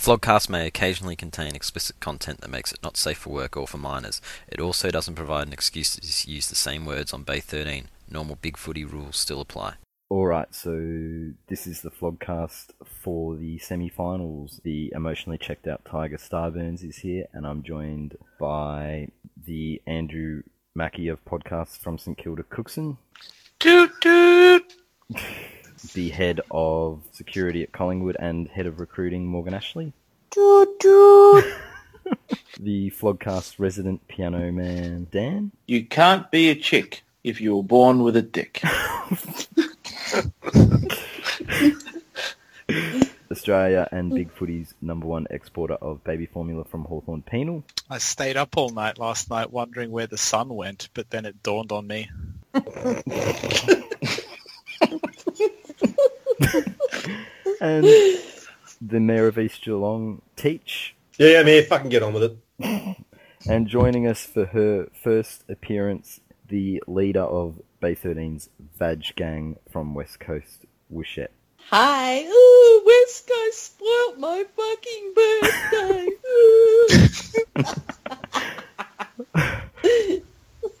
Flogcast may occasionally contain explicit content that makes it not safe for work or for minors. It also doesn't provide an excuse to use the same words on Bay 13. Normal Big Footy rules still apply. Alright, so this is the Flogcast for the semi-finals. The emotionally checked out Tiger Starburns is here, and I'm joined by the Andrew Mackie of podcasts from St Kilda Cookson. Toot toot! the head of security at Collingwood and head of recruiting Morgan Ashley. Toot toot! the Flogcast resident piano man Dan. You can't be a chick if you were born with a dick. Australia and Big Footy's number one exporter of baby formula from Hawthorn Penal. I stayed up all night last night wondering where the sun went, but then it dawned on me. and the Mayor of East Geelong, Teach. Yeah, I'm here. Fucking get on with it. and joining us for her first appearance, the leader of Bay 13's Vag Gang from West Coast, Wooshette. Hi. Ooh, West Coast spoilt my fucking birthday.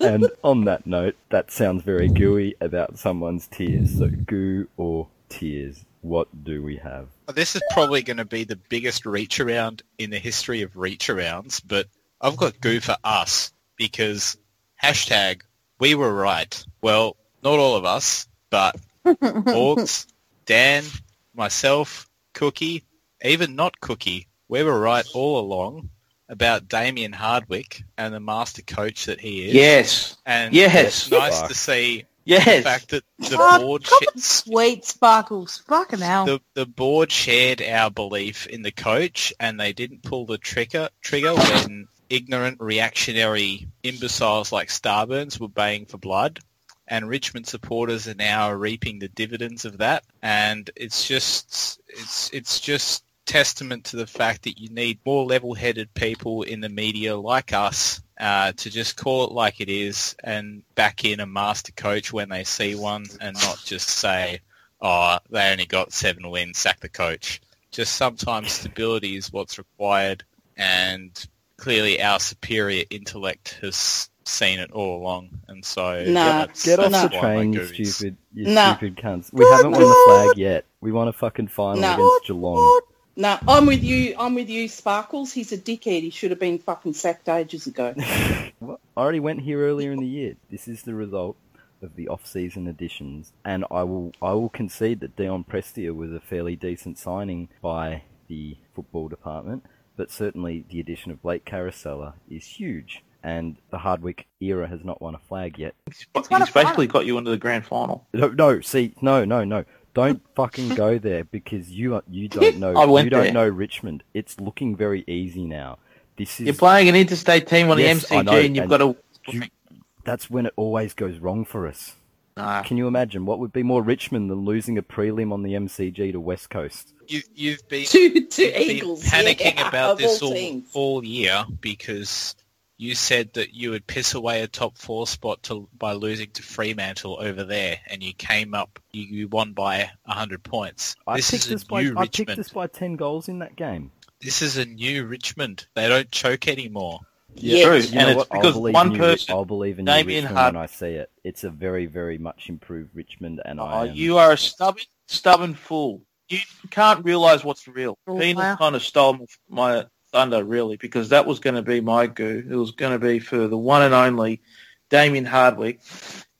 and on that note, that sounds very gooey about someone's tears. So goo or tears, what do we have? This is probably going to be the biggest reach around in the history of reach arounds, but I've got goo for us because hashtag we were right. Well, not all of us, but Orgs, Dan, myself, Cookie, even not Cookie, we were right all along about Damien Hardwick and the master coach that he is. Yes. And Yes. it's nice Fuck. to see Yes. the fact that the God, board sh- sweet sparkles. Fucking hell. the the board shared our belief in the coach, and they didn't pull the trigger trigger when ignorant reactionary imbeciles like Starburns were baying for blood. And Richmond supporters are now reaping the dividends of that, and it's just it's it's just testament to the fact that you need more level-headed people in the media like us uh, to just call it like it is and back in a master coach when they see one, and not just say, oh, they only got seven wins, sack the coach. Just sometimes stability is what's required, and clearly our superior intellect has seen it all along, and so Nah, that's, Get off that's the train, you stupid, you Nah. stupid cunts. We haven't won the flag yet. We won a fucking final Nah. against Geelong. No, I'm with you. I'm with you, Sparkles. He's a dickhead. He should have been fucking sacked ages ago. What? I already went here earlier in the year. This is the result of the off-season additions, and I will I will concede that Dion Prestia was a fairly decent signing by the football department, but certainly the addition of Blake Caracella is huge. And the Hardwick era has not won a flag yet. He's, he's basically got you into the grand final. No, no, see, no, no, no. Don't fucking go there because you are, you don't know I went you don't there. know Richmond. It's looking very easy now. This is You're playing an interstate team on Yes, the I MCG know, and you've and got to... you- that's when it always goes wrong for us. Nah. Can you imagine what would be more Richmond than losing a prelim on the MCG to West Coast? You, you've been two, two You've been Eagles. panicking yeah, about of this all all, teams. all year because you said that you would piss away a top four spot to, by losing to Fremantle over there, and you came up, you, you won by hundred points. I this picked is a us by new I picked Richmond. us by ten goals in that game. This is a new Richmond. They don't choke anymore. Yeah. True. You and know it's what? I'll because believe one in person... you, I'll believe in you, Damien Richmond Hard- when I see it. It's a very, very much improved Richmond, and Oh, I am, you are a stubborn, stubborn fool. You can't realise what's real. Oh, Penal wow. kind of stole my, my thunder, really, because that was going to be my goo. It was going to be for the one and only Damien Hardwick.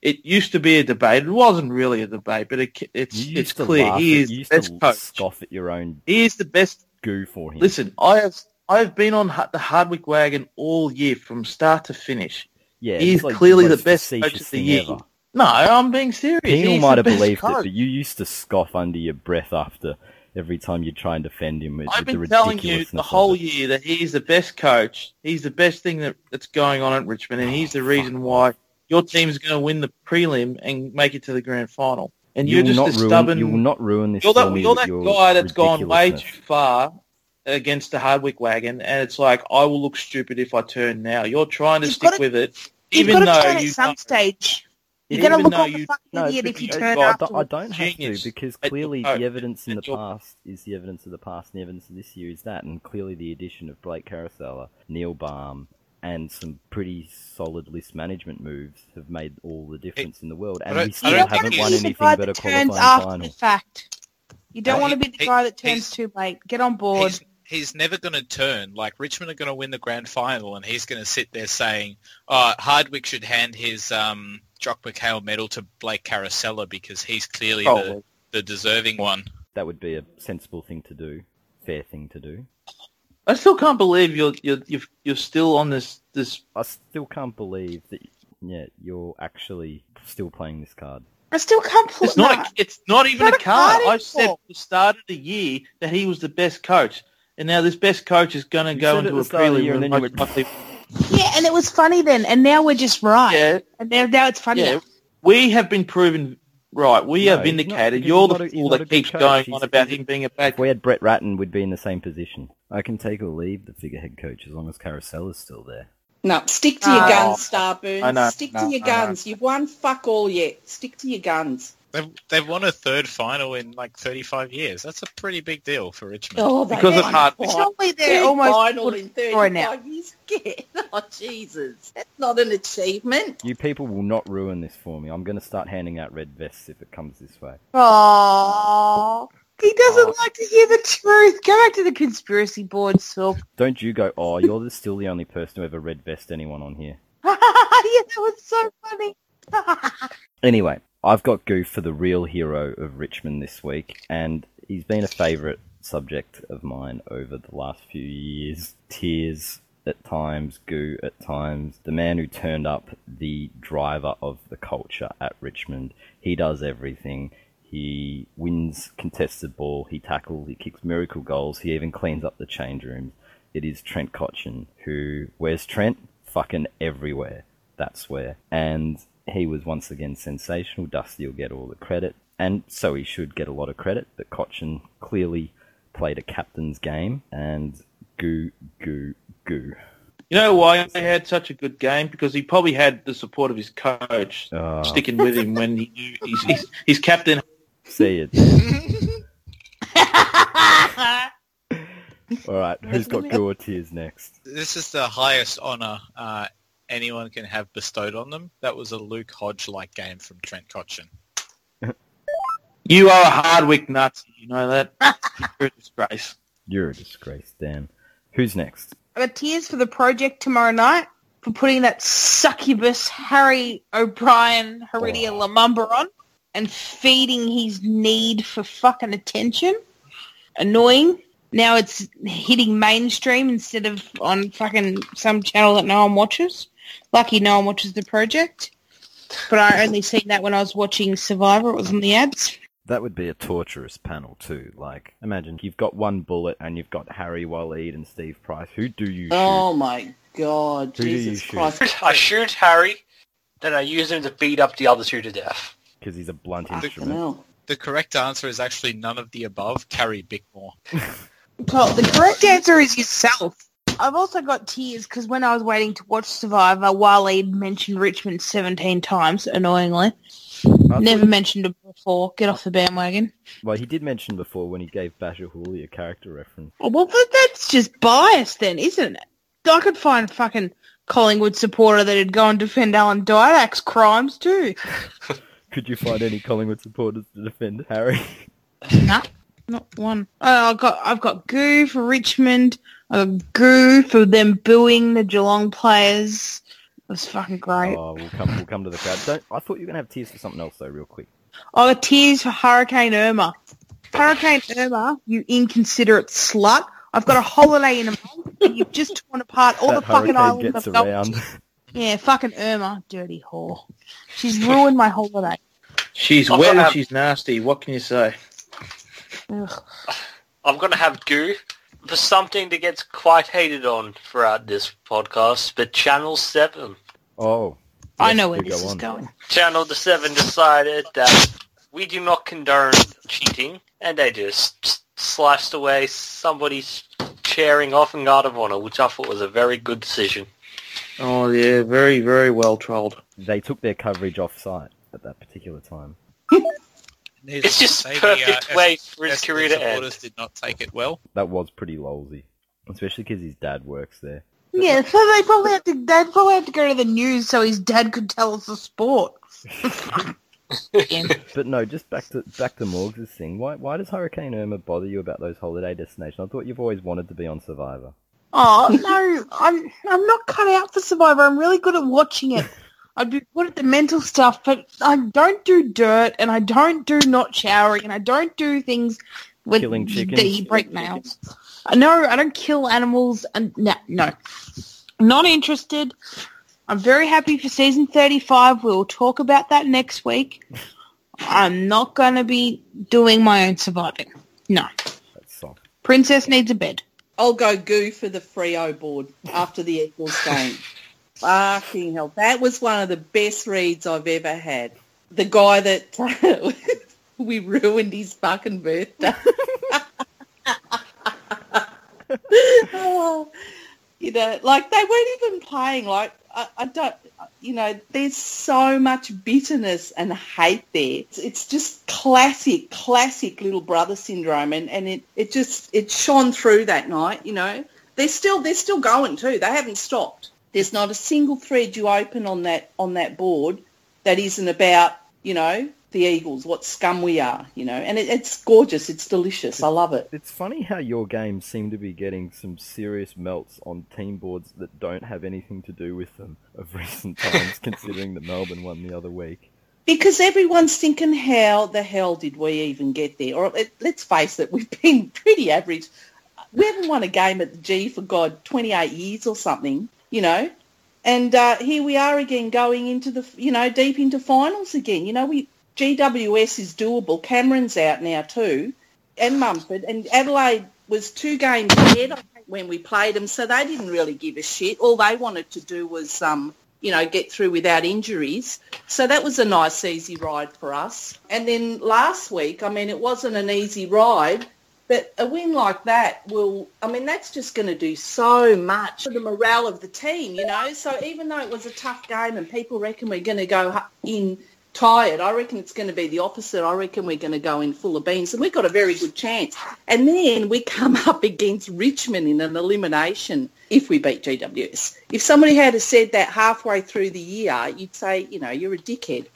It used to be a debate. It wasn't really a debate, but it, it's it's clear. laugh He is you the best to coach. scoff at your own He is the best. goo for him. Listen, I have I have been on the Hardwick wagon all year from start to finish. yeah, he's like clearly the most best coach of the year. ever. No, I'm being serious. Penal might the have believed coach. it, but you used to scoff under your breath after every time you try and defend him with, I've with the been telling you the whole year that he's the best coach. He's the best thing that, that's going on at Richmond, and he's the oh, reason why your team's going to win the prelim and make it to the grand final. And You you're just not a ruin. stubborn. You will not ruin this. you're that, you're that your guy that's gone way too far against the Hardwick wagon, and it's like I will look stupid if I turn now. You're trying to You've stick gotta- with it, You've even got to though turn you at some stage. You're going to look like a fucking No, idiot if you turn well, up. don't, I don't have Genius. to because clearly the evidence in the past is the evidence of the past, and the evidence of this year is that, and clearly the addition of Blake Caracella, Neil Balme, and some pretty solid list management moves have made all the difference in the world, and we still haven't won anything but a qualifying after final. the fact. You don't want to be the guy that turns too late. Get on board. He's, he's never going to turn. Like Richmond are going to win the grand final, and he's going to sit there saying, "Oh, Hardwick should hand his um, Jock McHale medal to Blake Caracella because he's clearly the, Probably. the deserving one." That would be a sensible thing to do, fair thing to do. I still can't believe you're you're you're, you're still on this this. I still can't believe that, yeah, you're actually still playing this card. I still can't pull It's not. A, it's not even not a a card. card I said at the start of the year that he was the best coach, and now this best coach is going to go into the a start of the prelim year and with then you were- likely- Yeah, and it was funny then, and now we're just right. Yeah, And now, now it's funny. yeah. We have been proven right. We No, are he's not, vindicated. You're the not a- fool that keeps coach. going He's- on about him being a bad. If we had Brett Ratten, we'd be in the same position. I can take or leave the figurehead coach as long as Carousel is still there. No, stick to your Oh. guns, Starburns. I know, Stick no, to your I know. guns. You've won fuck all yet. Stick to your guns. They've, they've won a third final in like 35 years. That's a pretty big deal for Richmond. Oh, Because of hard- a Surely they're third almost final in it for now. 35 years. Get. Oh, Jesus. That's not an achievement. You people will not ruin this for me. I'm going to start handing out red vests if it comes this way. Oh, he doesn't like to hear the truth. Go back to the conspiracy board, Silk. Don't you go, oh, you're the, still the only person to ever red vest anyone on here. yeah, that was so funny. Anyway, I've got Goof for the real hero of Richmond this week, and he's been a favourite subject of mine over the last few years. Tears at times, Goo at times. The man who turned up the driver of the culture at Richmond. He does everything. He wins contested ball, he tackles, he kicks miracle goals, he even cleans up the change rooms. It is Trent Cotchin, who, where's Trent? Fucking everywhere. That's where. And he was once again sensational. Dusty will get all the credit, and so he should get a lot of credit. But Cotchin clearly played a captain's game, and goo, goo, goo. You know why he had such a good game? Because he probably had the support of his coach Oh, sticking with him when he knew he's, he's, he's captain. see it. All right, who's got goo or tears next? This is the highest honour uh, anyone can have bestowed on them. That was a Luke Hodge-like game from Trent Cotchin. You are a Hardwick Nazi. You know that. You're a disgrace. You're a disgrace, Dan. Who's next? I got tears for the project tomorrow night for putting that succubus Harry O'Brien Heritier Oh. Lumumba on and feeding his need for fucking attention. Annoying. Now it's hitting mainstream instead of on fucking some channel that no one watches. Lucky no one watches the project. But I only seen that when I was watching Survivor. It was on the ads. That would be a torturous panel too. Like, imagine you've got one bullet and you've got Harry Waleed and Steve Price. Who do you shoot? Oh, my God. Who do you Jesus shoot? Christ. I shoot Harry, then I use him to beat up the other two to death. Because he's a blunt Fucking instrument. hell. The correct answer is actually none of the above. Carrie Bickmore. Well, the correct answer is yourself. I've also got tears because when I was waiting to watch Survivor, Waleed mentioned Richmond 17 times, annoyingly. I Never mentioned it before. Get off the bandwagon. Well, he did mention before when he gave Bachar Houli a character reference. Oh, Well, but that's just bias then, isn't it? I could find a fucking Collingwood supporter that'd go and defend Alan Didak's crimes too. Could you find any Collingwood supporters to defend Harry? nah, not one. Uh, I've got I've got goo for Richmond. I got goo for them booing the Geelong players. It was fucking great. oh, we'll come. We'll come to the crowd. Don't. I thought you were gonna have tears for something else though, real quick. Oh, got tears for Hurricane Irma. Hurricane Irma, you inconsiderate slut. I've got a holiday in a month, and you've just torn apart all that the fucking hurricane island gets of Gold around. Yeah, fucking Irma, dirty whore. She's ruined my holiday. She's I've wet and to- she's nasty. What can you say? Ugh. I'm going to have goo for something that gets quite hated on throughout this podcast, but Channel 7. Oh. I know where this go is on. going. Channel the 7 decided that we do not condone cheating, and they just s- sliced away somebody's chairing off in Guard of Honor, which I thought was a very good decision. Oh yeah, very very well trolled. They took their coverage off site. at that particular time. Needless It's just say, the, perfect uh, way for his career to end. supporters did not take it well. That was pretty lolsy, especially because his dad works there. Yeah, so they probably had to. They probably had to go to the news so his dad could tell us the sport. But no, just back to back to Morgs' thing. Why why does Hurricane Irma bother you about those holiday destinations? I thought you've always wanted to be on Survivor. Oh no, I'm I'm not cut out for Survivor. I'm really good at watching it. I'd be good at the mental stuff, but I don't do dirt, and I don't do not showering, and I don't do things with Killing chickens? that you break nails. Uh, No, I don't kill animals, and no, no, not interested. I'm very happy for season 35. We'll talk about that next week. I'm not going to be doing my own surviving. No. That's soft. Princess needs a bed. I'll go goo for the Freo board after the Eagles game. Fucking hell. That was one of the best reads I've ever had. The guy that we ruined his fucking birthday. Oh, you know, like they weren't even playing. Like I, I don't, you know, there's so much bitterness and hate there. It's, it's just classic, classic little brother syndrome, and and it it just it shone through that night. You know, they're still they're still going too. They haven't stopped. There's not a single thread you open on that on that board that isn't about you know the Eagles, what scum we are, you know, and it, it's gorgeous. It's delicious. I love it. It's funny how your games seem to be getting some serious melts on team boards that don't have anything to do with them of recent times, considering that Melbourne won the other week. Because everyone's thinking, how the hell did we even get there? Or let- let's face it, we've been pretty average. We haven't won a game at the G for God 28 years or something, you know. And uh, here we are again, going into the, you know, deep into finals again. You know, we GWS is doable. Cameron's out now too, and Mumford. And Adelaide was two games ahead when we played them, so they didn't really give a shit. All they wanted to do was, um, you know, get through without injuries. So that was a nice, easy ride for us. And then last week, I mean, it wasn't an easy ride, but a win like that will, I mean, that's just going to do so much for the morale of the team, you know. So even though it was a tough game and people reckon we're going to go in tired, I reckon it's going to be the opposite. I reckon we're going to go in full of beans, and we've got a very good chance. And then we come up against Richmond in an elimination if we beat GWS. If somebody had said that halfway through the year, you'd say, you know, you're a dickhead,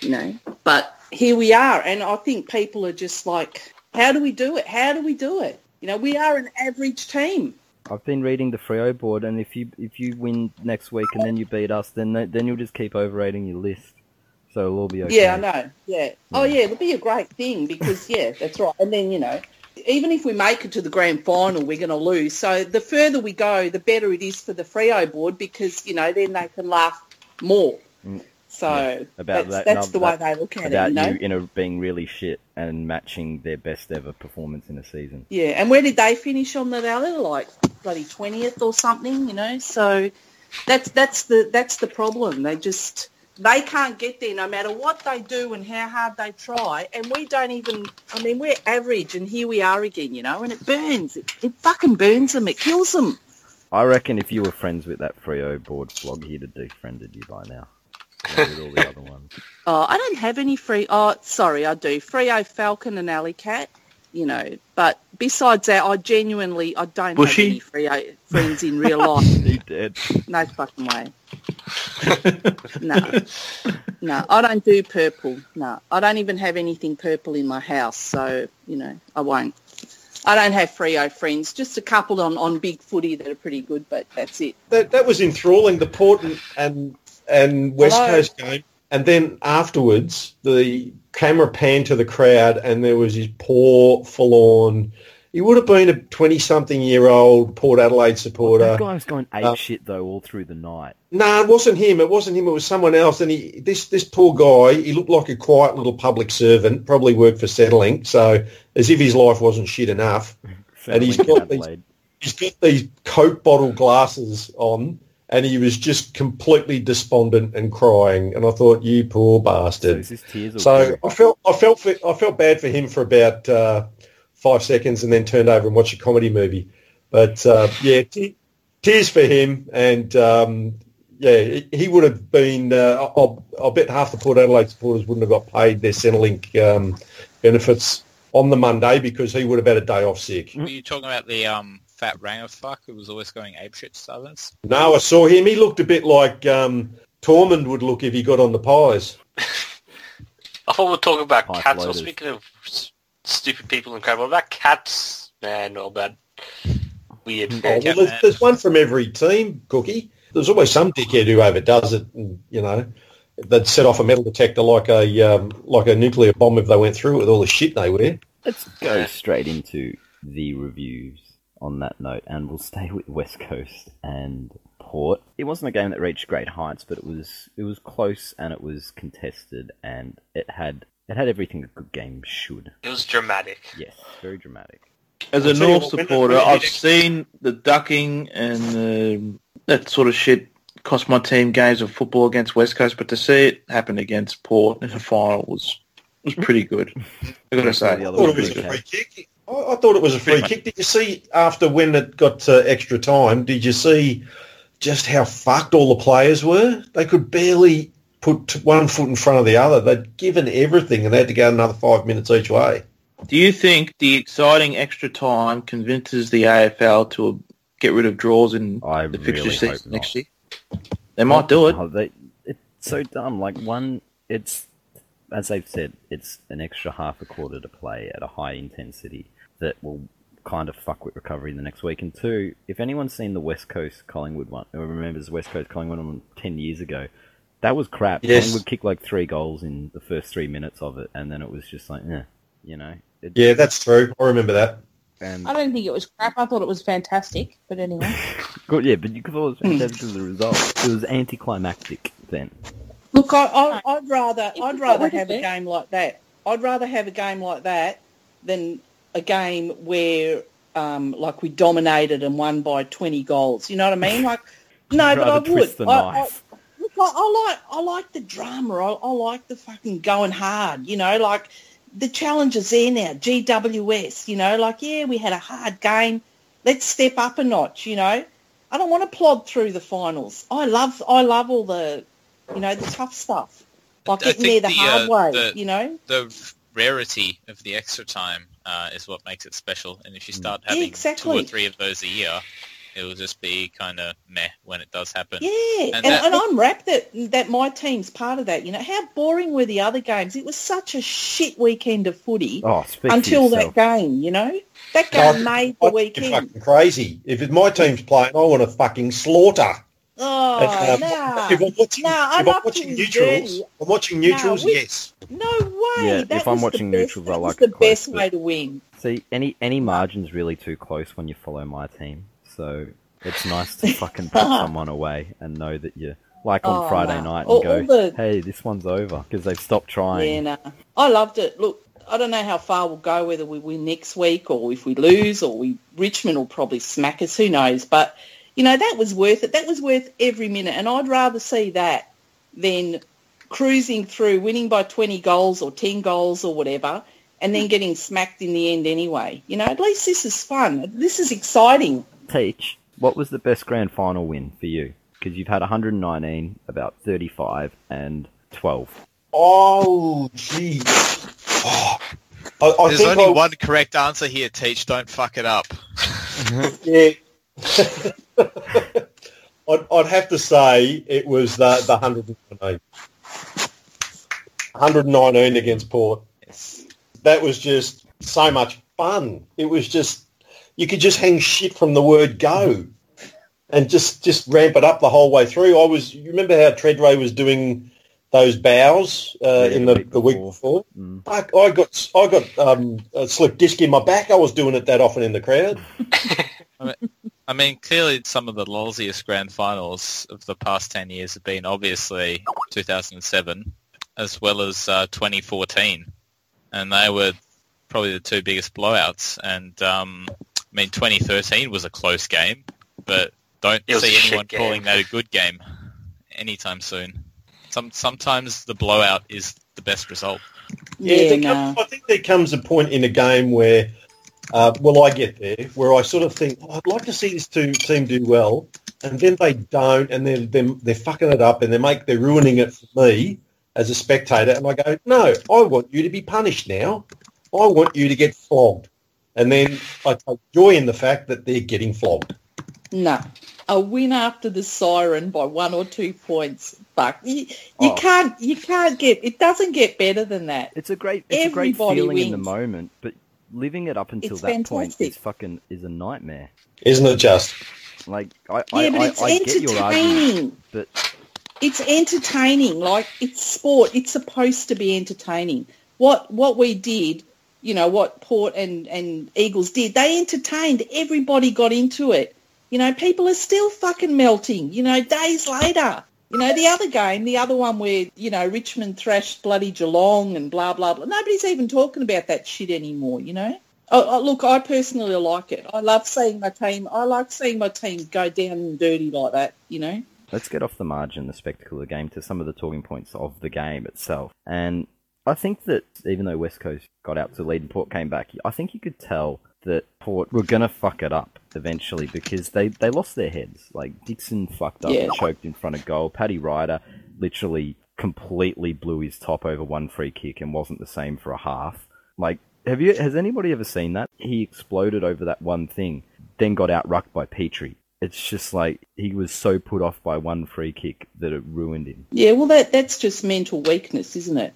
you know. But here we are, and I think people are just like, how do we do it? How do we do it? You know, we are an average team. I've been reading the Freo board, and if you if you win next week and then you beat us, then then you'll just keep overrating your list. So it'll all be okay. Yeah, I know. Yeah. Oh, yeah. It'll be a great thing because yeah, that's right. And then you know, even if we make it to the grand final, we're going to lose. So the further we go, the better it is for the Freo board because you know then they can laugh more. So Yeah. About that's, that- that's the way they look at About it. You know. you in a, being really shit and matching their best ever performance in a season. Yeah. And where did they finish on the valley? Like bloody twentieth or something. You know. So that's that's the that's the problem. They just they can't get there no matter what they do and how hard they try. And we don't even, I mean, we're average and here we are again, you know, and it burns. It, it fucking burns them. It kills them. I reckon if you were friends with that Freo board flog, he'd have defriended you by now. Along all the other ones. Oh, I don't have any free, oh, sorry, I do. Freo Falcon and Alley Cat, you know, but besides that, I genuinely, I don't Bushy? have any Freo friends in real life. he did. No fucking way. No. No, I don't do purple. No, I don't even have anything purple in my house, so, you know, I won't. I don't have Freo friends, just a couple on, on big footy that are pretty good, but that's it. That that was enthralling. The Port and and, and West Hello. Coast game, and then afterwards the camera panned to the crowd, and there was his poor, forlorn. He would have been a twenty-something-year-old Port Adelaide supporter. That guy was going ape Uh, shit though all through the night. No, it wasn't him. It wasn't him. It was someone else. And he, this this poor guy, he looked like a quiet little public servant. Probably worked for Centrelink, so as if his life wasn't shit enough. And he's Centrelink in got these- He's got these Coke bottle glasses on, and he was just completely despondent and crying. And I thought, you poor bastard. is this tears or So? I felt I felt for, I felt bad for him for about uh, five seconds, and then turned over and watched a comedy movie. But uh, yeah, te- tears for him, and um, yeah, he- he would have been. Uh, I'll, I'll bet half the Port Adelaide supporters wouldn't have got paid their Centrelink um, benefits on the Monday because he would have had a day off sick. Were you talking about the um, fat ranger fuck who was always going apeshit to Southerners? No, I saw him. He looked a bit like um, Tormund would look if he got on the pies. I thought we were talking about Pipe cats. Well, loaders. speaking of s- stupid people and crap, what about cats, man? Or about weird Oh, well, there's, man? there's one from every team, Cookie. There's always some dickhead who overdoes it, and you know, they'd set off a metal detector like a um, like a nuclear bomb if they went through it with all the shit they wear. Let's go straight into the reviews on that note, and we'll stay with West Coast and Port. It wasn't a game that reached great heights, but it was it was close and it was contested, and it had it had everything a good game should. It was dramatic. Yes, very dramatic. As a I'll tell you North what, when it- supporter, I've seen the ducking and um that sort of shit cost my team games of football against West Coast, but to see it happen against Port in the final was was pretty good. I gotta The say, other I thought it was a free kick. I, I thought it was a free kick. Did you see after when it got to extra time? Did you see just how fucked all the players were? They could barely put one foot in front of the other. They'd given everything, and they had to go another five minutes each way. do you think the exciting extra time convinces the AFL to get rid of draws in I the fixture really season next year? They might do it. Oh, they, it's so dumb. Like one, it's as they've said, it's an extra half a quarter to play at a high intensity that will kind of fuck with recovery in the next week. And two, if anyone's seen the West Coast Collingwood one, or remembers the West Coast Collingwood one ten years ago, that was crap. Yes. Collingwood kicked like three goals in the first three minutes of it, and then it was just like, eh, you know. It, Yeah, that's true. I remember that. and I don't think it was crap. I thought it was fantastic. But anyway. good, yeah, but you could always fantastic as a result. It was anticlimactic then. Look, I, I, I'd rather I'd rather got rid of have a game like that. I'd rather have a game like that than a game where, um, like we dominated and won by twenty goals. You know what I mean? Like, no, but I twist would. the I, I, look, I, I like I like the drama. I, I like the fucking going hard. You know, like the challenge is there now. GWS. You know, like yeah, we had a hard game. Let's step up a notch. You know, I don't want to plod through the finals. I love I love all the you know the tough stuff. Like I getting there the, the, hard uh, way. the- you know. The rarity of the extra time uh, is what makes it special. And if you start Yeah, having two or three of those a year, it'll just be kind of meh when it does happen. Yeah, And and, that- and I'm wrapped that that my team's part of that. You know, how boring were the other games? It was such a shit weekend of footy Oh, speak until yourself. that game. You know, that God, game made I the weekend. fucking crazy. If it's my team's playing, I want to fucking slaughter. Oh Um, no, if I'm watching, no, I if I'm watching neutrals, dirty. I'm watching neutrals. we- yes, no way. Yeah, that if I'm watching best- neutrals, I like the it close, best but- way to win. See, any any margin's really too close when you follow my team, so it's nice to fucking put someone away and know that you're like on Oh, Friday no. night and All- go, all the- hey, this one's over because they've stopped trying. Yeah, trying. no. I loved it. Look, I don't know how far we'll go, whether we win next week or if we lose or we Richmond will probably smack us. Who knows? But you know that was worth it. That was worth every minute, and I'd rather see that than cruising through, winning by twenty goals or ten goals or whatever, and then getting smacked in the end anyway. You know, at least this is fun. This is exciting. Teach, what was the best grand final win for you? Because you've had 119, about 35, and 12. Oh, gee. Oh, I, I There's only I- one correct answer here, Teach. Don't fuck it up. Yeah. I'd, I'd have to say it was the, the 119. 119 against Port. Yes. That was just so much fun. It was just, you could just hang shit from the word go and just, just ramp it up the whole way through. I was, you remember how Treadway was doing those bows uh, Yeah, in the the, week before. before? Mm. I, I got I got um, a slip disc in my back. I was doing it that often in the crowd. I mean, clearly some of the lollsiest grand finals of the past 10 years have been obviously 2007 as well as uh, 2014. And they were probably the two biggest blowouts. And, um, I mean, 2013 was a close game, but don't It was a see anyone calling that a good game anytime soon. Some, sometimes the blowout is the best result. Yeah, there no. comes, I think there comes a point in a game where, uh, well, I get there, where I sort of think, oh, I'd like to see this two, team do well, and then they don't, and they're, they're they're fucking it up, and they make they're ruining it for me as a spectator, and I go, no, I want you to be punished now. I want you to get flogged, and then I take joy in the fact that they're getting flogged. No. A win after the siren by one or two points. Fuck. You, you Oh. can't you can't get it doesn't get better than that. It's a great, it's a great Everybody feeling in the moment, but living it up until It's that point is fucking is a nightmare. Isn't it just? Like I, Yeah, I, but I, it's I get your argument, entertaining. but It's entertaining. Like it's sport. It's supposed to be entertaining. What what we did, you know, what Port and, and Eagles did, they entertained. Everybody got into it. You know, people are still fucking melting, you know, days later. You know, the other game, the other one where, you know, Richmond thrashed bloody Geelong and blah, blah, blah. Nobody's even talking about that shit anymore, you know? Oh, oh, look, I personally like it. I love seeing my team. I like seeing my team go down and dirty like that, you know? let's get off the margin, the spectacle of the game, to some of the talking points of the game itself. And I think that even though West Coast got out to lead and Port came back, I think you could tell that Port were going to fuck it up eventually because they, they lost their heads. Like, Dixon fucked up Yeah. and choked in front of goal. Paddy Ryder literally completely blew his top over one free kick and wasn't the same for a half. Like, have you, has anybody ever seen that? He exploded over that one thing, then got out rucked by Petrie. It's just like he was so put off by one free kick that it ruined him. Yeah, well, that that's just mental weakness, isn't it?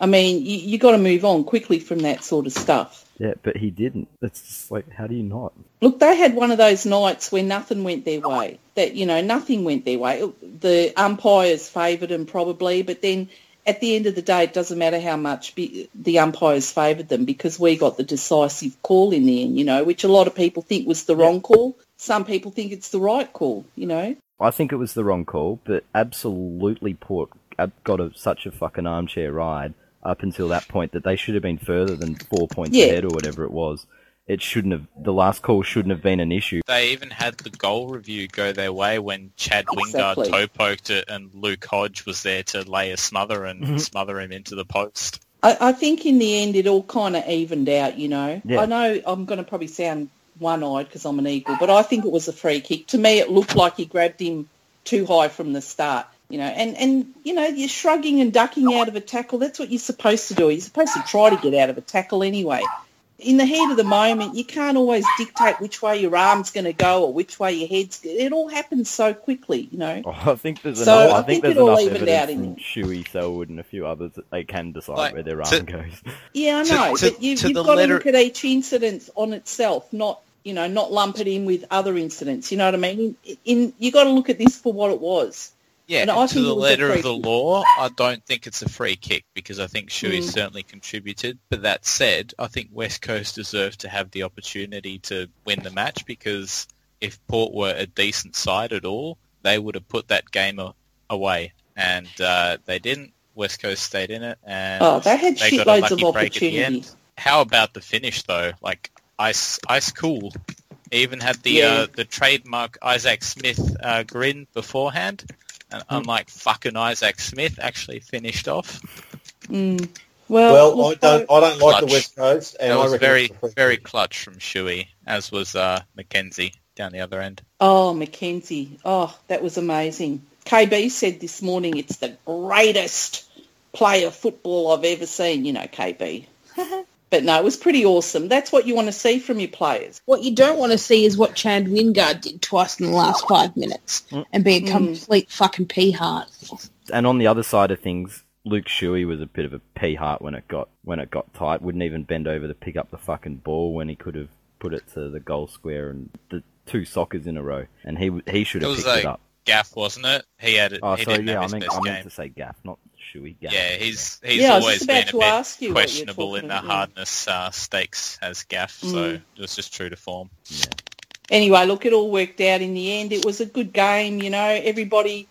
I mean, you, you got to move on quickly from that sort of stuff. Yeah, but he didn't. It's just like, how do you not? Look, they had one of those nights where nothing went their way. That you know, nothing went their way. The umpires favoured them probably, but then at the end of the day, it doesn't matter how much be, the umpires favoured them because we got the decisive call in the end. You know, which a lot of people think was the wrong call. Some people think it's the right call. You know. I think it was the wrong call, but absolutely Port uh, got a, such a fucking armchair ride up until that point that they should have been further than four points Yeah. ahead or whatever it was. It shouldn't have. The last call shouldn't have been an issue. They even had the goal review go their way when Chad Wingard toe poked it and Luke Hodge was there to lay a smother and Mhm. smother him into the post. I, I think in the end it all kind of evened out, you know. Yeah. I know I'm going to probably sound one-eyed because I'm an eagle, but I think it was a free kick. To me, it looked like he grabbed him too high from the start, you know. And, and you know, you're shrugging and ducking out of a tackle. That's what you're supposed to do. You're supposed to try to get out of a tackle anyway. In the heat of the moment, you can't always dictate which way your arm's going to go or which way your head's. It all happens so quickly, you know. Oh, I think there's So, enough. I, I think, think there's it all evened out in Shuey, Selwood, and a few others that they can decide Like, where their to- arm goes. Yeah, I know, to- but you, to you've got letter- to look at each incident on itself, not you know, not lump it in with other incidents. You know what I mean? In, in you got to look at this for what it was. Yeah, And I to the it was a letter of the law, I don't think it's a free kick because I think Shuey Mm. certainly contributed. But that said, I think West Coast deserved to have the opportunity to win the match because if Port were a decent side at all, they would have put that game a- away, and uh, they didn't. West Coast stayed in it, and Oh, they had got a shitloads lucky of break at the end. opportunities. How about the finish though? Like ice, ice cool. Even had the Yeah. uh, the trademark Isaac Smith uh, grin beforehand, and unlike fucking Isaac Smith, actually finished off. Mm. Well, Well, I don't. I don't like the West Coast, and That I was very it's a free very clutch from Shuey, as was uh, Mackenzie down the other end. Oh, Mackenzie. Oh, that was amazing. KB said this morning it's the greatest play of football I've ever seen. You know, KB. but no, it was pretty awesome. That's what you want to see from your players. What you don't want to see is what Chad Wingard did twice in the last five minutes and be a Mm. complete fucking pea heart. And on the other side of things, Luke Shuey was a bit of a pea heart when it got when it got tight. Wouldn't even bend over to pick up the fucking ball when he could have put it to the goal square and the two sockers in a row. And he he should It have was picked like it up. Gaff, wasn't it? He had it. Oh, he sorry, yeah, I his meant I meant to say Gaff, not Shuey. Gaff. Yeah, he's he's Yeah, always been a bit ask you questionable in the about, hardness uh, stakes as Gaff, so Mm. it was just true to form. Anyway, look, it all worked out in the end. It was a good game, you know. Everybody,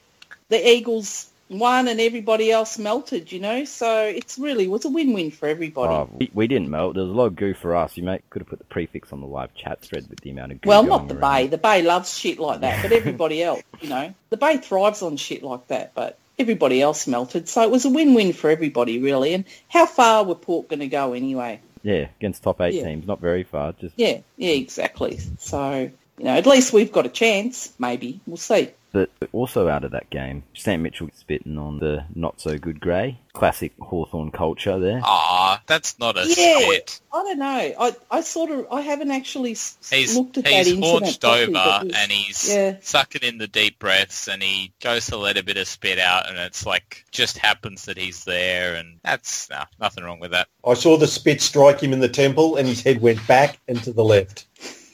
the Eagles won and everybody else melted, you know. So it's really it was a win-win for everybody. Oh, we, we didn't melt. There was a lot of goo for us. You may, could have put the prefix on the live chat thread with the amount of goo well, going not the around. Bay. The Bay loves shit like that, but everybody else, you know, the Bay thrives on shit like that. But everybody else melted, so it was a win-win for everybody, really. And how far were Port going to go anyway? Yeah, against top eight Yeah. teams, not very far. Just Yeah, yeah, exactly. So you know, at least we've got a chance. Maybe we'll see. But also out of that game, Sam Mitchell spitting on the not so good grey. Classic Hawthorn culture there. Ah, that's not a Yeah. spit. I don't know. I, I sort of I haven't actually He's looked at that he's incident haunched properly, over but was- and he's yeah. sucking in the deep breaths and he goes to let a bit of spit out and it's like just happens that he's there and that's nah, nothing wrong with that. I saw the spit strike him in the temple and his head went back and to the left.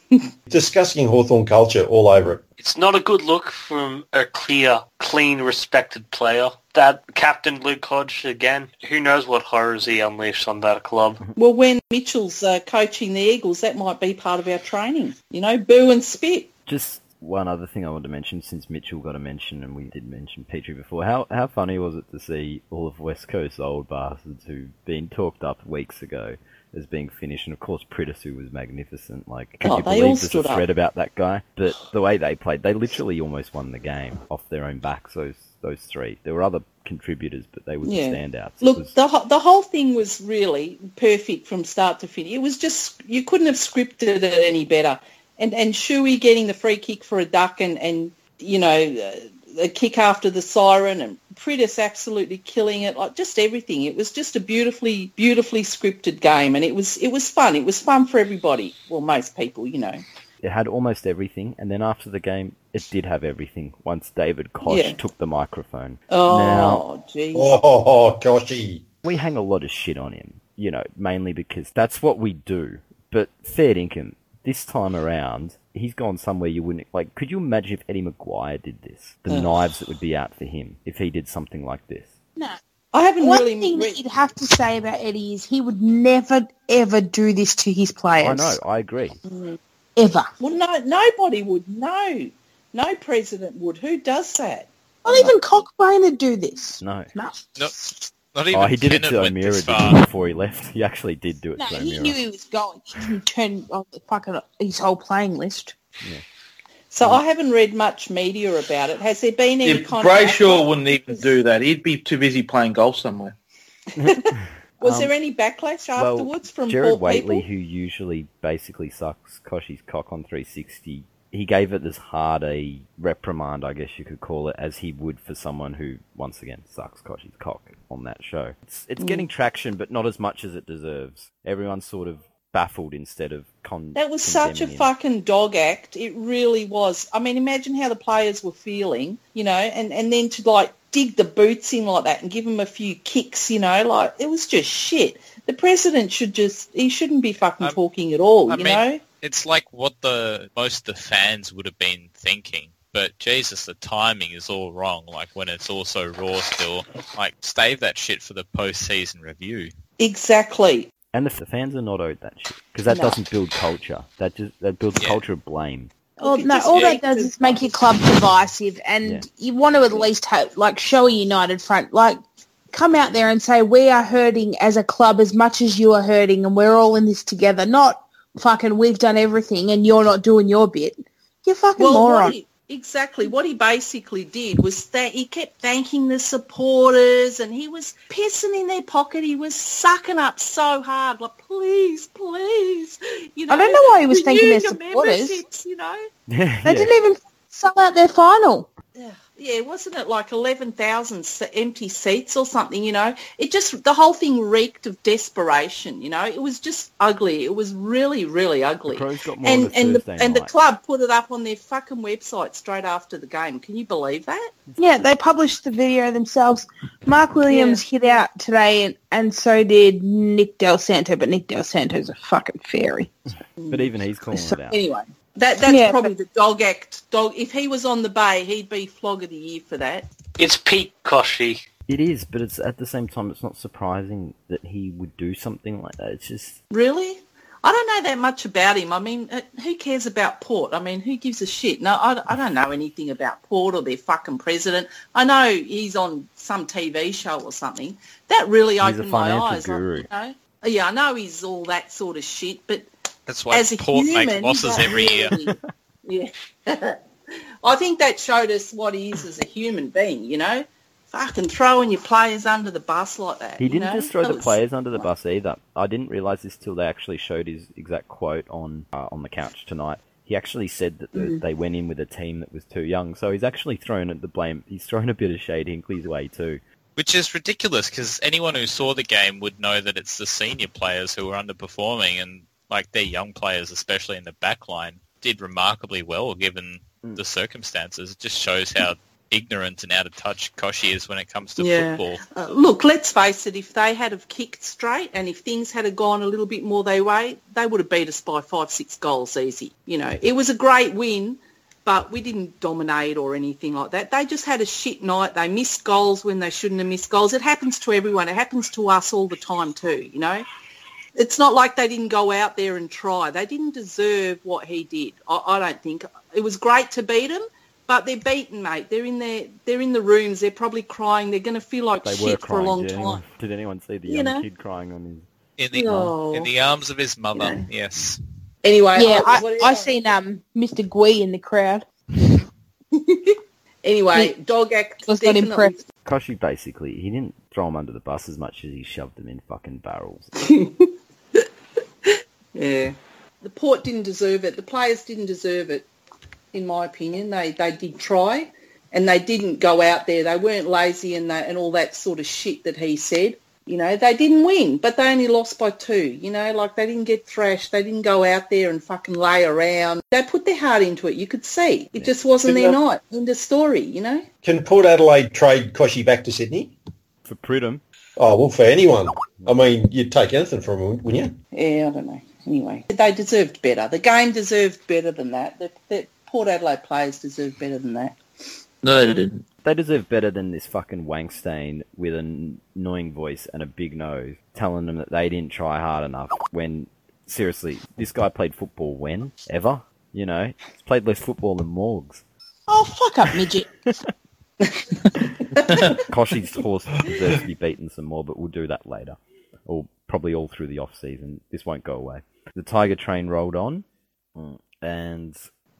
Disgusting Hawthorn culture all over it. It's not a good look from a clear, clean, respected player. That captain Luke Hodge again. Who knows what horrors he unleashed on that club? Well, when Mitchell's uh, coaching the Eagles, that might be part of our training. You know, boo and spit. Just one other thing I wanted to mention, since Mitchell got a mention and we did mention Petrie before, how how funny was it to see all of West Coast old bastards who've been talked up weeks ago as being finished, and of course Priddis, was magnificent. Like, can Oh, you believe there's a up. thread about that guy? But the way they played, they literally almost won the game off their own backs. Those those three. There were other contributors, but they were Yeah. the standouts. Look, was- the the whole thing was really perfect from start to finish. It was just you couldn't have scripted it any better. And and Shuey getting the free kick for a duck and and you know a kick after the siren and Priddis absolutely killing it like just everything. It was just a beautifully beautifully scripted game and it was it was fun. It was fun for everybody. Well, most people, you know. it had almost everything, and then after the game, it did have everything. Once David Koch Yeah. took the microphone. Oh, Now- gee. Oh, goshy. we hang a lot of shit on him, you know, mainly because that's what we do. But fair dinkum, this time around, he's gone somewhere you wouldn't like. Could you imagine if Eddie McGuire did this? The Ugh. knives that would be out for him if he did something like this. No. I haven't One really thing re- that you'd have to say about Eddie is he would never, ever do this to his players. I know, I agree. Mm-hmm. Ever. Well, no, nobody would. No, no president would. Who does that? Not even Cockburn would do this. No. No. No, not even Oh, he did it to went O'Meara this didn't far. he, before he left. He actually did do it No, to he O'Meara. knew he was going. He didn't turn on the fucking his whole playing list. So I haven't read much media about it. Has there been any If kind of Brayshaw backlash? wouldn't even do that, he'd be too busy playing golf somewhere. Was Um, there any backlash well, afterwards from Gerard Whateley, people? who usually basically sucks Kochie's cock on 360, he gave it as hard a reprimand, I guess you could call it, as he would for someone who, once again, sucks Kochie's cock on that show. It's, it's Mm. getting traction, but not as much as it deserves. Everyone's sort of baffled instead of con. That was such a him. fucking dog act. It really was. I mean, imagine how the players were feeling, you know, and, and then to like dig the boots in like that and give him a few kicks, you know, like it was just shit. The president should just, he shouldn't be fucking Um, talking at all, I you mean- know? It's like what the most the fans would have been thinking. But Jesus, the timing is all wrong. Like when it's also raw still. Like save that shit for the post-season review. Exactly. And the, the fans are not owed that shit because that No. doesn't build culture. That just that builds a Yeah. culture of blame. Well, no, all that does is make your club divisive, and Yeah. you want to at least have like show a united front. Like, come out there and say we are hurting as a club as much as you are hurting, and we're all in this together. Not fucking we've done everything and you're not doing your bit. You fucking Well, moron. what he, exactly. What he basically did was that he kept thanking the supporters and he was pissing in their pocket. He was sucking up so hard, like, please, please. You know, I don't know why he was thanking renew their supporters. You know? They Yeah. didn't even sell out their final. Yeah, Yeah, wasn't it like 11,000 empty seats or something, you know? It just, the whole thing reeked of desperation, you know? It was just ugly. It was really, really ugly. Crows got more And, and, the, and the club put it up on their fucking website straight after the game. Can you believe that? Yeah, they published the video themselves. Mark Williams hit out today, and, and so did Nick Del Santo, but Nick Del Santo's a fucking fairy. But even he's calling So it out. Anyway, that that's Yeah, probably the dog act. Dog. If he was on the bay, he'd be flog of the year for that. It's Pete Koshy. It is, but it's at the same time, it's not surprising that he would do something like that. It's just Really? I don't know that much about him. I mean, uh, who cares about Port? I mean, who gives a shit? No, I, I don't know anything about Port or their fucking president. I know he's on some TV show or something. That really He's a opened my eyes. like, guru. you know? Yeah, I know he's all that sort of shit, but That's why as a Port human, make losses every year. really. yeah. I think that showed us what he is as a human being, you know? Fucking throwing your players under the bus like that. he didn't know? just throw That the was- players under the bus either. I didn't realize this till they actually showed his exact quote on uh, on the couch tonight. he actually said that the, they went in with a team that was too young. So he's actually thrown at the blame. He's thrown a bit of shade Hinkley's way too. Which is ridiculous because anyone who saw the game would know that it's the senior players who are underperforming and like their young players, especially in the back line, did remarkably well given Mm. the circumstances. It just shows how ignorant and out of touch Kochie is when it comes to Yeah. football. Uh, look, let's face it, if they had have kicked straight and if things had have gone a little bit more their way, they would have beat us by five, six goals easy. You know, it was a great win, but we didn't dominate or anything like that. They just had a shit night. They missed goals when they shouldn't have missed goals. It happens to everyone. It happens to us all the time too, you know. It's not like they didn't go out there and try. They didn't deserve what he did. I, I don't think. It was great to beat them, but they're beaten, mate. They're in their they're in the rooms. They're probably crying. They're going to feel like They were shit for a long did, time. did anyone see the You young know? kid crying on his? In the No. in the arms of his mother, You know. yes. Anyway, yeah, I, I. I seen um Mr. Gwee in the crowd. Anyway, He dog act. was not impressed. Kochie basically he didn't throw him under the bus as much as he shoved them in fucking barrels. Yeah, the port didn't deserve it. The players didn't deserve it, in my opinion. They they did try, and they didn't go out there. They weren't lazy and they, and all that sort of shit that he said. You know, they didn't win, but they only lost by two. You know, like they didn't get thrashed. They didn't go out there and fucking lay around. They put their heart into it. You could see. It just wasn't their Didn't night. End of story, you know? Can Port Adelaide trade Kochie back to Sydney? For Pridham, Oh, well, for anyone. I mean, you'd take anything from him, wouldn't you? Yeah, I don't know. Anyway, they deserved better. The game deserved better than that. The, the Port Adelaide players deserved better than that. No, they didn't. they deserve better than this fucking wankstain with an annoying voice and a big nose telling them that they didn't try hard enough. When seriously, this guy played football when ever. You know, he's played less football than Morgs. Oh, fuck up, midget. Kochie's horse deserves to be beaten some more, but we'll do that later. Or probably all through the off season. This won't go away. The Tiger train rolled on, and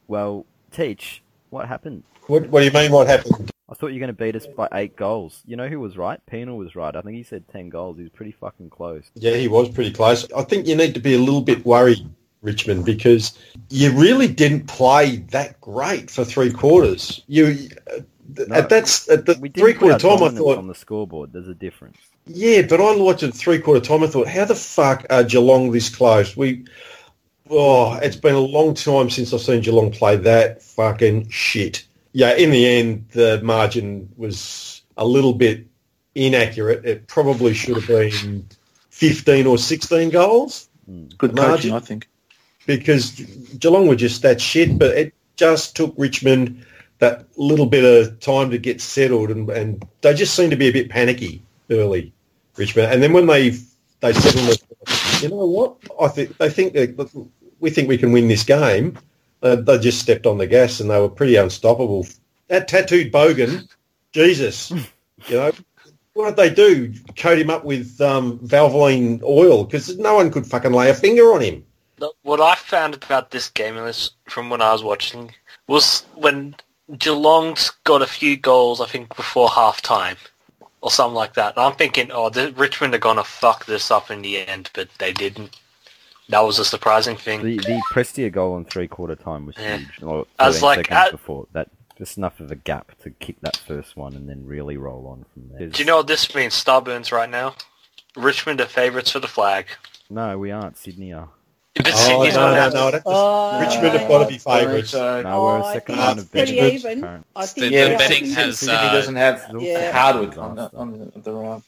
well, Teach, what happened? What, what do you mean what happened? I thought you were going to beat us by eight goals. You know who was right? Penal was right. I think he said ten goals. He was pretty fucking close. Yeah, he was pretty close. I think you need to be a little bit worried, Richmond, because you really didn't play that great for three quarters. You uh, No, at that's at the We three quarter time. I thought, on the scoreboard. There's a difference. yeah, but I watched it three quarter time. I thought, how the fuck are Geelong this close? We, oh, it's been a long time since I've seen Geelong play that fucking shit. Yeah, in the end, the margin was a little bit inaccurate. It probably should have been fifteen or sixteen goals. Hmm. Good Margin. coaching, I think. because Geelong were just that shit, but it just took Richmond that little bit of time to get settled, and, and they just seem to be a bit panicky early, Richmond. And then when they they settled, you know what? I think they think we think we can win this game. Uh, they just stepped on the gas, and they were pretty unstoppable. That tattooed bogan, Jesus, you know. What did they do? Coat him up with um, Valvoline oil because no one could fucking lay a finger on him. What I found about this game, from when I was watching, was when Geelong's got a few goals, I think, before half time. Or something like that. And I'm thinking, oh, the, Richmond are going to fuck this up in the end, but they didn't. That was a surprising thing. The the Prestia goal in three quarter time was Yeah. huge. Or I was like, seconds uh, before that, just enough of a gap to kick that first one and then really roll on from there. Do you know what this means, Starburns, right now? Richmond are favourites for the flag. No, we aren't. Sydney are. But Oh, Sydney's no, no, out. no. Oh, Richmond have got to be favourites. So, No, we're Oh, a I second think line it's of pretty betting. even. Apparently. I The, think Yeah, the betting if- has Sydney uh, doesn't have Yeah. Hardwick on the, on the, the right.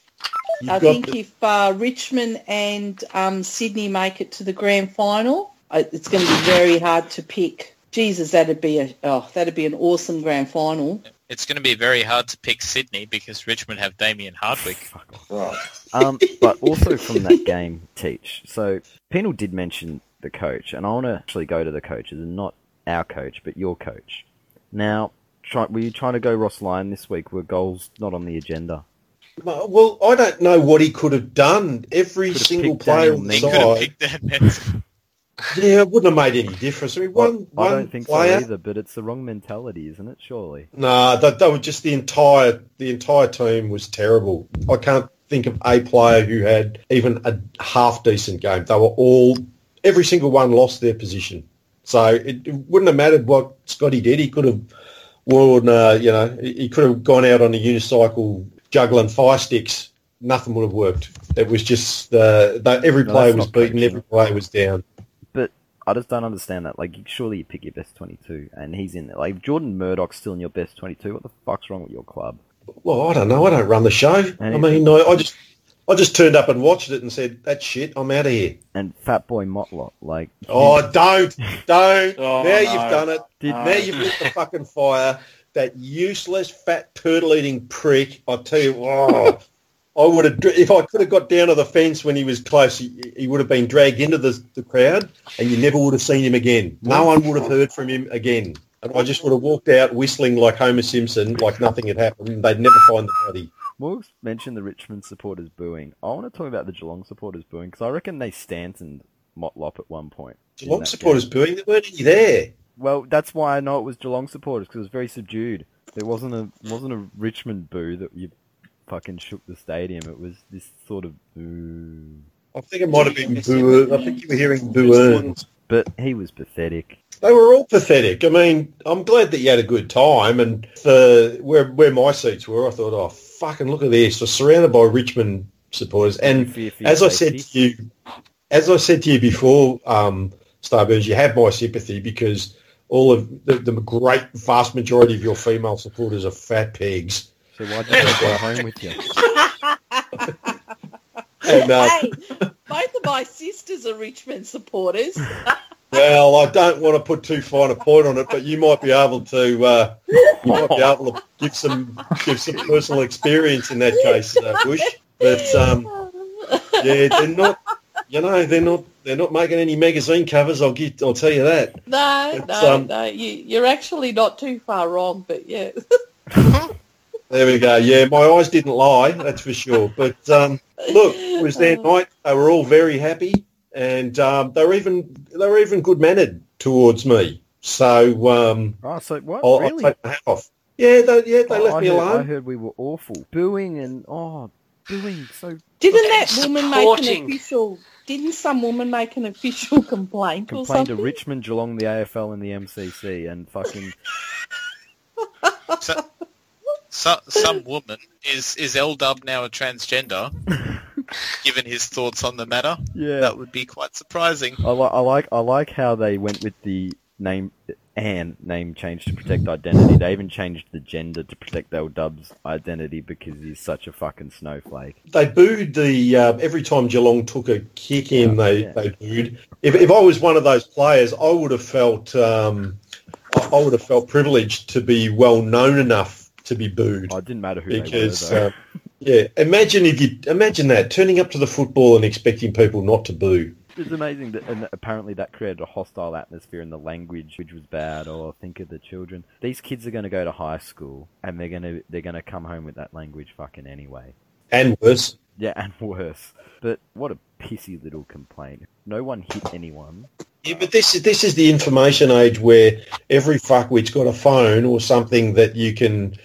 You've I think the- if uh, Richmond and um, Sydney make it to the grand final, uh, it's going to be very hard to pick. Jesus, that'd be a oh, that'd be an awesome grand final. It's going to be very hard to pick Sydney because Richmond have Damien Hardwick. Right. um, but also from that game, Teach. So Penal did mention the coach, and I want to actually go to the coaches, and not our coach, but your coach. Now, try, were you trying to go Ross Lyon this week? Were goals not on the agenda? Well, I don't know what he could have done. Every Could single picked player on the Ning. Could have side, picked that Benson. Yeah, it wouldn't have made any difference. I mean, one, I one don't think player. so either, but it's the wrong mentality, isn't it? Surely. Nah, that, that was just the entire the entire team was terrible. I can't think of a player who had even a half decent game. They were all every single one lost their position. So it, it wouldn't have mattered what Scotty did. He could have worn, uh, you know, he could have gone out on a unicycle juggling fire sticks. Nothing would have worked. It was just uh, every No, player was beaten, every player was down. But I just don't understand that. Like, surely you pick your best 22, and he's in there. Like, if Jordan Murdoch's still in your best 22. What the fuck's wrong with your club? Well, I don't know. I don't run the show. I mean, I, I just I just turned up and watched it and said, "That's shit. I'm out of here." And Fat Boy Motlop, like, Oh, don't, don't. Oh, now no. you've done it. Did- now you've lit the fucking fire. That useless fat turtle-eating prick. I tell you, oh, I would have if I could have got down to the fence when he was close. He, he would have been dragged into the, the crowd, and you never would have seen him again. No one would have heard from him again. And I just would have walked out whistling like Homer Simpson, like nothing had happened. They'd never find the body. Morgs mentioned the Richmond supporters booing. I want to talk about the Geelong supporters booing because I reckon they Stantoned Motlop at one point. in Geelong supporters game. booing. There weren't any there. Well, that's why I know it was Geelong supporters because it was very subdued. There wasn't a wasn't a Richmond boo that you fucking shook the stadium. It was this sort of boo. I think it might have been boo. I think you were hearing boo-earns. But he was pathetic. They were all pathetic. I mean, I'm glad that you had a good time, and for where where my seats were, I thought, oh fucking look at this! We're surrounded by Richmond supporters, and Fear for your as I said to you, as I said to you before, um, Starburns, you have my sympathy because all of the, the great vast majority of your female supporters are fat pigs. So why'd you go home with you? And uh, hey, both of my sisters are Richmond supporters. well, I don't want to put too fine a point on it, but you might be able to uh, you might be able to give some give some personal experience in that case, uh, Bush. But um, yeah, they're not. You know, they're not. They're not making any magazine covers. I'll get. I'll tell you that. No, It's, no, um, no. You, you're actually not too far wrong, but yeah. There we go. Yeah, my eyes didn't lie. That's for sure. But um, look, it was their night. They were all very happy, and um, they were even they were even good mannered towards me. So um, Oh, so what? I'll, I'll really? take my hat off. Yeah, they, yeah, they Oh, left I me heard, alone. I heard we were awful. Booing and oh, booing. So Didn't Okay, that woman make an official? Didn't some woman make an official complaint or complained to? Richmond, Geelong, the AFL, and the MCC, and fucking So, so, some woman is is L Dub now a transgender? given his thoughts on the matter, yeah. that would be quite surprising. I, li- I like I like how they went with the name Anne name change to protect identity. They even changed the gender to protect L Dub's identity because he's such a fucking snowflake. They booed the uh, every time Geelong took a kick in. They Yeah. they booed. If, if I was one of those players, I would have felt um, I, I would have felt privileged to be well known enough to be booed. Oh, it didn't matter who they were because uh, yeah, imagine if you imagine that turning up to the football and expecting people not to boo. It's amazing that, and apparently that created a hostile atmosphere, and the language, which was bad. Or think of the children. These kids are going to go to high school, and they're going to they're going to come home with that language fucking anyway. And worse, Yeah, and worse. But what a pissy little complaint. No one hit anyone. yeah, but this is this is the information age where every fuckwit's got a phone or something that you can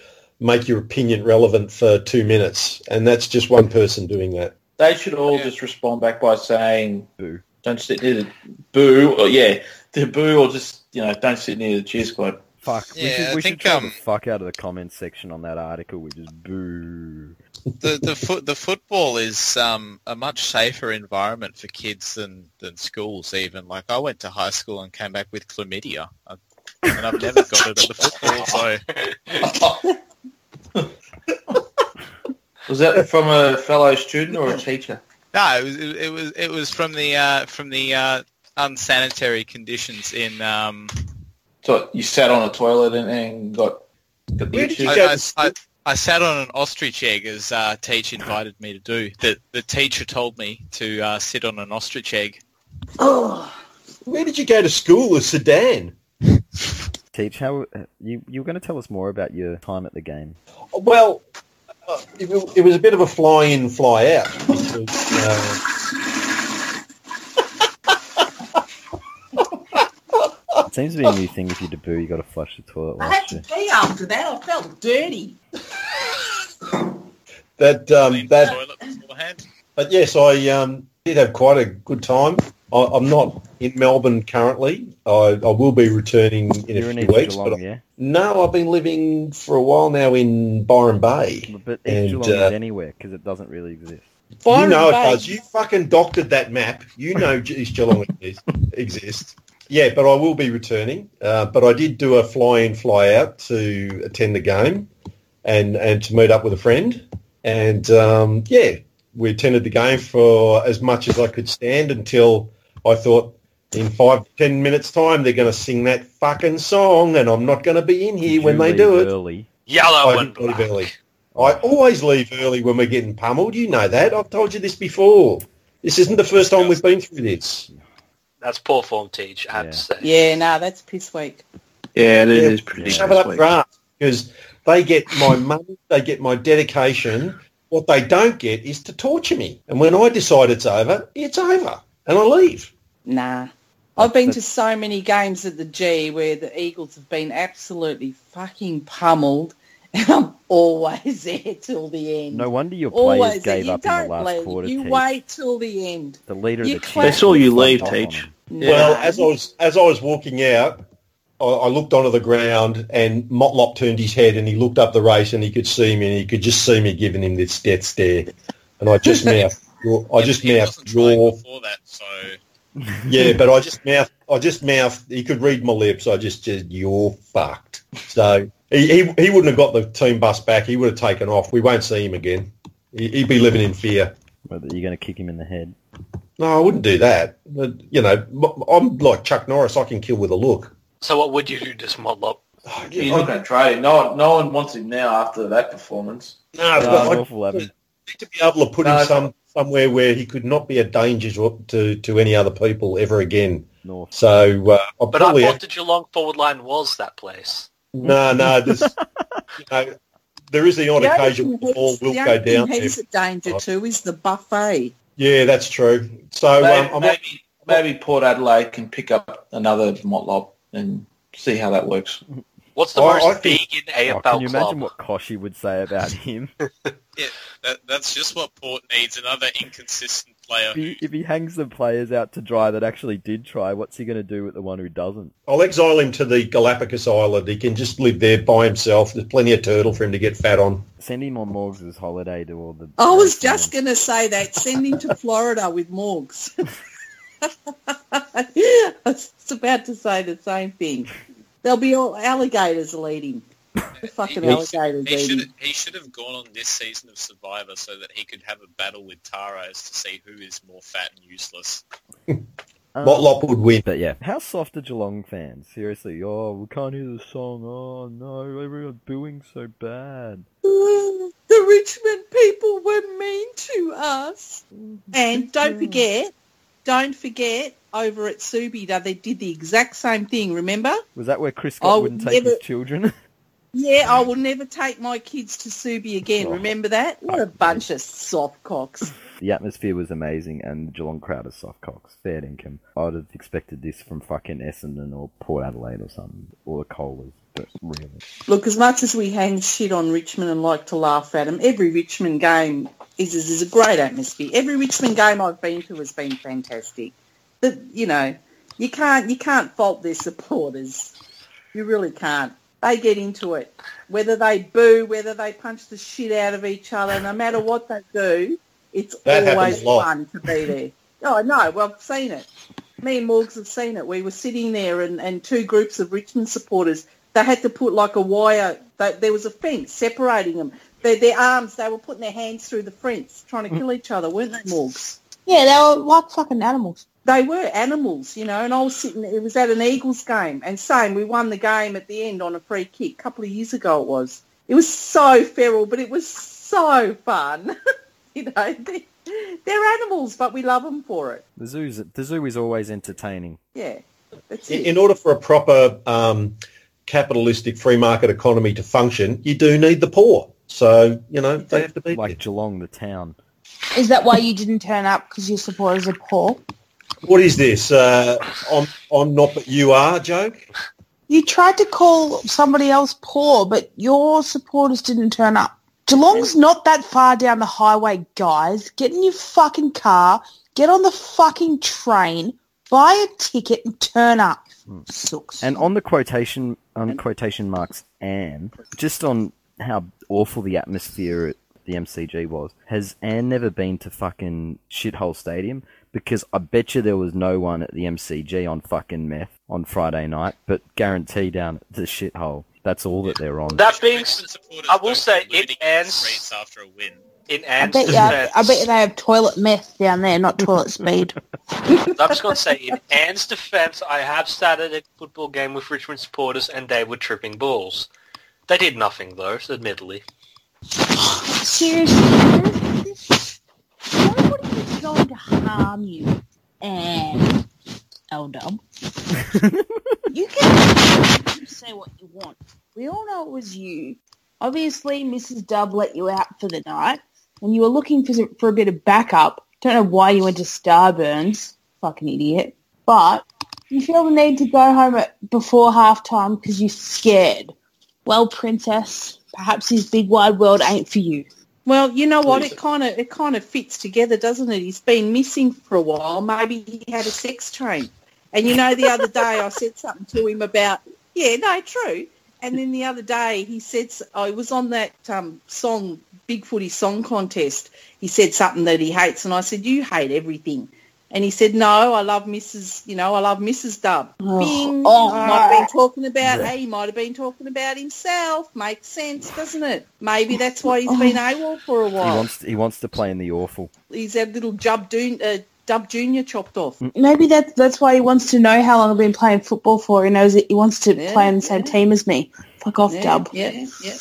make your opinion relevant for two minutes, and that's just one person doing that. They should all Yeah. just respond back by saying, Boo. "Don't sit near the boo," or yeah, the boo, or just you know, don't sit near the cheer squad. Fuck. we should, I we think, should tell um, the fuck out of the comments section on that article. We just boo. the the foot the football is um, a much safer environment for kids than, than schools even. Like I went to high school and came back with chlamydia, I, and I've never got it at the football. So Was that from a fellow student or a teacher? no, it was it, it was it was from the uh, from the uh, unsanitary conditions in. Um, So you sat on a toilet and, and got got the Where did you go? I, I, I, I sat on an ostrich egg as uh, teach invited me to do. The the teacher told me to uh, sit on an ostrich egg. Oh, Where did you go to school? A Sudan? Teach, how you you were going to tell us more about your time at the game? Well, uh, it, it was a bit of a fly in, fly out. Because, uh, It seems to be a new thing. If you debut, you got to flush the toilet. I had to pee after that. I felt dirty. that um, that. But yes, I um, did have quite a good time. I, I'm not in Melbourne currently. I, I will be returning in You're a few East weeks. Geelong, but yeah? no, I've been living for a while now in Byron Bay. But And, Geelong uh, is anywhere because it doesn't really exist. Byron you know Bay. it does. You fucking doctored that map. You know East Geelong exists. exists. Yeah, but I will be returning. Uh, but I did do a fly-in, fly-out to attend the game and, and to meet up with a friend. And, um, yeah, we attended the game for as much as I could stand until I thought in five, ten minutes' time they're going to sing that fucking song and I'm not going to be in here Did when they leave do it. Early. Yellow I and didn't leave early. I always leave early when we're getting pummeled. You know that. I've told you this before. This isn't the first time we've been through this. That's poor form, Teach. I have Yeah. to say. Yeah, no, that's piss week. Yeah, it Yeah, is pretty Shove it up week. your ass because they get my money, they get my dedication. What they don't get is to torture me. And when I decide it's over, it's over, and I leave. Nah. I've been to so many games at the G where the Eagles have been absolutely fucking pummeled and I'm always there till the end. No wonder your players always there. gave You up in the don't last leave. quarter. You Teach. wait till the end. The leader You of the clap- They Chiefs saw you leave, fucked off on Teach. them. Well, as I was as I was walking out, I, I looked onto the ground, and Motlop turned his head, and he looked up the race, and he could see me, and he could just see me giving him this death stare, and I just mouthed, I just he mouthed wasn't trying your before that, so Yeah, but I just mouth, I just mouth. He could read my lips. I just said, "You're fucked." So he, he he wouldn't have got the team bus back. He would have taken off. We won't see him again. He, he'd be living in fear. Whether you're going to kick him in the head. No, I wouldn't do that. But, you know, I'm like Chuck Norris. I can kill with a look. So what would you do to Smotlop? Oh, He's not going to trade him. No, one- no one wants him now after that performance. No, Oh, but it's I awful, having- need to be able to put No, him it's- some somewhere where he could not be a danger to to, to any other people ever again. North. So uh, I'll But I probably thought the Geelong forward line was that place. no, no. There's, you know, there is the odd The occasion where the ball will go down. there. he's a danger to is the buffet. Yeah, that's true. So maybe, um, maybe, maybe Port Adelaide can pick up another Motlop and see how that works. What's the I- most I think- vegan Oh, AFL can you club? imagine what Kochie would say about him? yeah, that, that's just what Port needs. Another inconsistent player. if, he, if he hangs the players out to dry that actually did try, what's he going to do with the one who doesn't? I'll exile him to the Galapagos Island. He can just live there by himself. There's plenty of turtle for him to get fat on. Send him on Morgs' holiday to all the... I was just going to say that. Send him to Florida with Morgs. I was about to say the same thing. There'll be all alligators will eat him. Fucking He- alligators He eat should he should have gone on this season of Survivor so that he could have a battle with Taros to see who is more fat and useless. Um, Motlop would win. But yeah, how soft are Geelong fans? Seriously, oh, we can't hear the song. Oh no, everyone's booing so bad. The Richmond people were mean to us. And don't forget, don't forget, over at Subida, they did the exact same thing, remember? Was that where Chris I Scott would wouldn't take never- his children? Yeah, I will never take my kids to Subi again. Oh. Remember that? What a bunch of soft cocks. The atmosphere was amazing, and the Geelong crowd is soft cocks. Fair income. I would have expected this from fucking Essendon or Port Adelaide or something, or the Colas. Really, Look, as much as we hang shit on Richmond and like to laugh at them, every Richmond game is, is, is a great atmosphere. Every Richmond game I've been to has been fantastic. But, you know, you can't, you can't fault their supporters. You really can't. They get into it. Whether they boo, whether they punch the shit out of each other, no matter what they do, it's That always happens a lot. fun to be there. Oh, no, well, I've seen it. Me and Morgs have seen it. We were sitting there and, and two groups of Richmond supporters, they had to put like a wire, they, there was a fence separating them. Their, their arms, they were putting their hands through the fence trying to kill each other, weren't they, Morgs? Yeah, they were like fucking animals. They were animals, you know, and I was sitting, it was at an Eagles game, and same, we won the game at the end on a free kick, a couple of years ago it was. It was so feral, but it was so fun. you know, they, they're animals, but we love them for it. the zoo's the zoo is always entertaining. Yeah, that's In, it. in order for a proper um, capitalistic free market economy to function, you do need the poor. So, you know, they have to be Like there. Geelong, the town. Is that why you didn't turn up because your supporters are poor? What is this? Uh, I'm, I'm not, but you are joke? You tried to call somebody else poor, but your supporters didn't turn up. Geelong's not that far down the highway, guys. Get in your fucking car, get on the fucking train, buy a ticket and turn up. Hmm. Sucks. And on the quotation on quotation marks, Anne, just on how awful the atmosphere at the MCG was, has Anne never been to fucking shithole stadium? Because I bet you there was no one at the MCG on fucking meth on Friday night, but guarantee down at the shithole. That's all that they're on. That being, I will say go looting it ends- after a win. in I Anne's bet, you, defense, I bet they have toilet meth down there, not toilet speed. I'm just going to say, in Anne's defense, I have sat at a football game with Richmond supporters and they were tripping balls. They did nothing, though, admittedly. Seriously, nobody is going to harm you. And L Dub, you can say what you want. We all know it was you. Obviously, Mrs. Dub let you out for the night, and you were looking for for a bit of backup. Don't know why you went to Starburns, fucking idiot. But you feel the need to go home at, before halftime because you're scared. Well, princess, perhaps his big wide world ain't for you. Well, you know what? It kind of it kind of fits together, doesn't it? He's been missing for a while. Maybe he had a sex train. And you know, the other day I said something to him about, yeah, no, true. And then the other day he said, I was on that um, song, Big Footy Song Contest. He said something that he hates, and I said, you hate everything. And he said, no, I love Mrs. You know, I love Mrs. Dub. Oh, Bing. oh. might have been talking about. Hey, he might have been talking about himself. Makes sense, doesn't it? Maybe that's why he's been AWOL for a He while. wants he wants to play in the awful. He's had little Dub, Dun- uh, Dub Junior chopped off. Maybe that's that's why he wants to know how long I've been playing football for. He knows that he wants to Yeah, play on the same yeah. team as me. Fuck off, yeah, Dub. Yeah, yeah.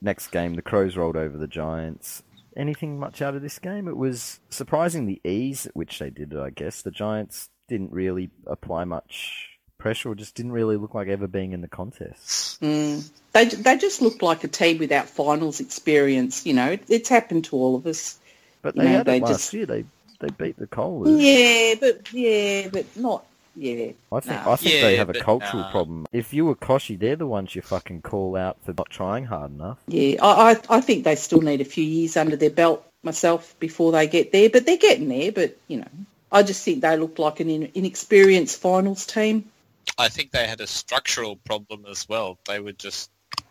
Next game, the Crows rolled over the Giants. Anything much out of this game? It was surprising the ease at which they did it, I guess. The Giants didn't really apply much pressure or just didn't really look like ever being in the contest. Mm. They they just looked like a team without finals experience. You know, it's happened to all of us. But You they know, had they it last just- year. They they beat the Colas. Yeah, but yeah, but not. Yeah, I think Nah. I think they have a cultural nah. problem. If you were Kochie, they're the ones you fucking call out for not trying hard enough. yeah. I, I I think they still need a few years under their belt myself before they get there. But they're getting there. But you know, I just think they look like an in, inexperienced finals team. I think they had a structural problem as well. They were just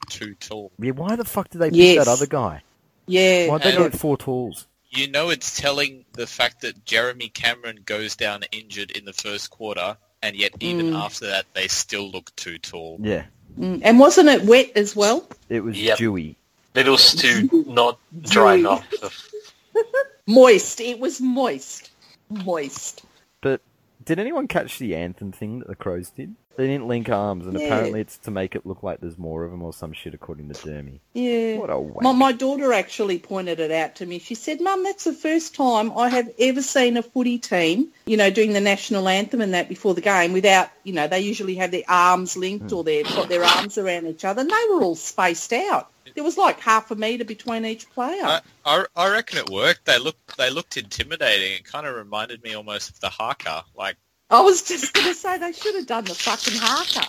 too tall. Yeah, why the fuck did they pick Yes. that other guy? Yeah, Why'd they and- go with four tools? You know it's telling the fact that Jeremy Cameron goes down injured in the first quarter, and yet even Mm. after that they still look too tall. Yeah, Mm. and wasn't it wet as well? it was Yep. dewy. Little Stu not drying off. Moist. It was moist. Moist. But did anyone catch the anthem thing that the Crows did? They didn't link arms, and Yeah. apparently it's to make it look like there's more of them or some shit, according to Dermy. Yeah. What a wank. My, my daughter actually pointed it out to me. She said, Mum, that's the first time I have ever seen a footy team, you know, doing the national anthem and that before the game without, you know, they usually have their arms linked or they've got their arms around each other and they were all spaced out. There was like half a metre between each player. I, I, I reckon it worked. They looked they looked intimidating. It kind of reminded me almost of the haka. Like I was just going to say they should have done the fucking haka.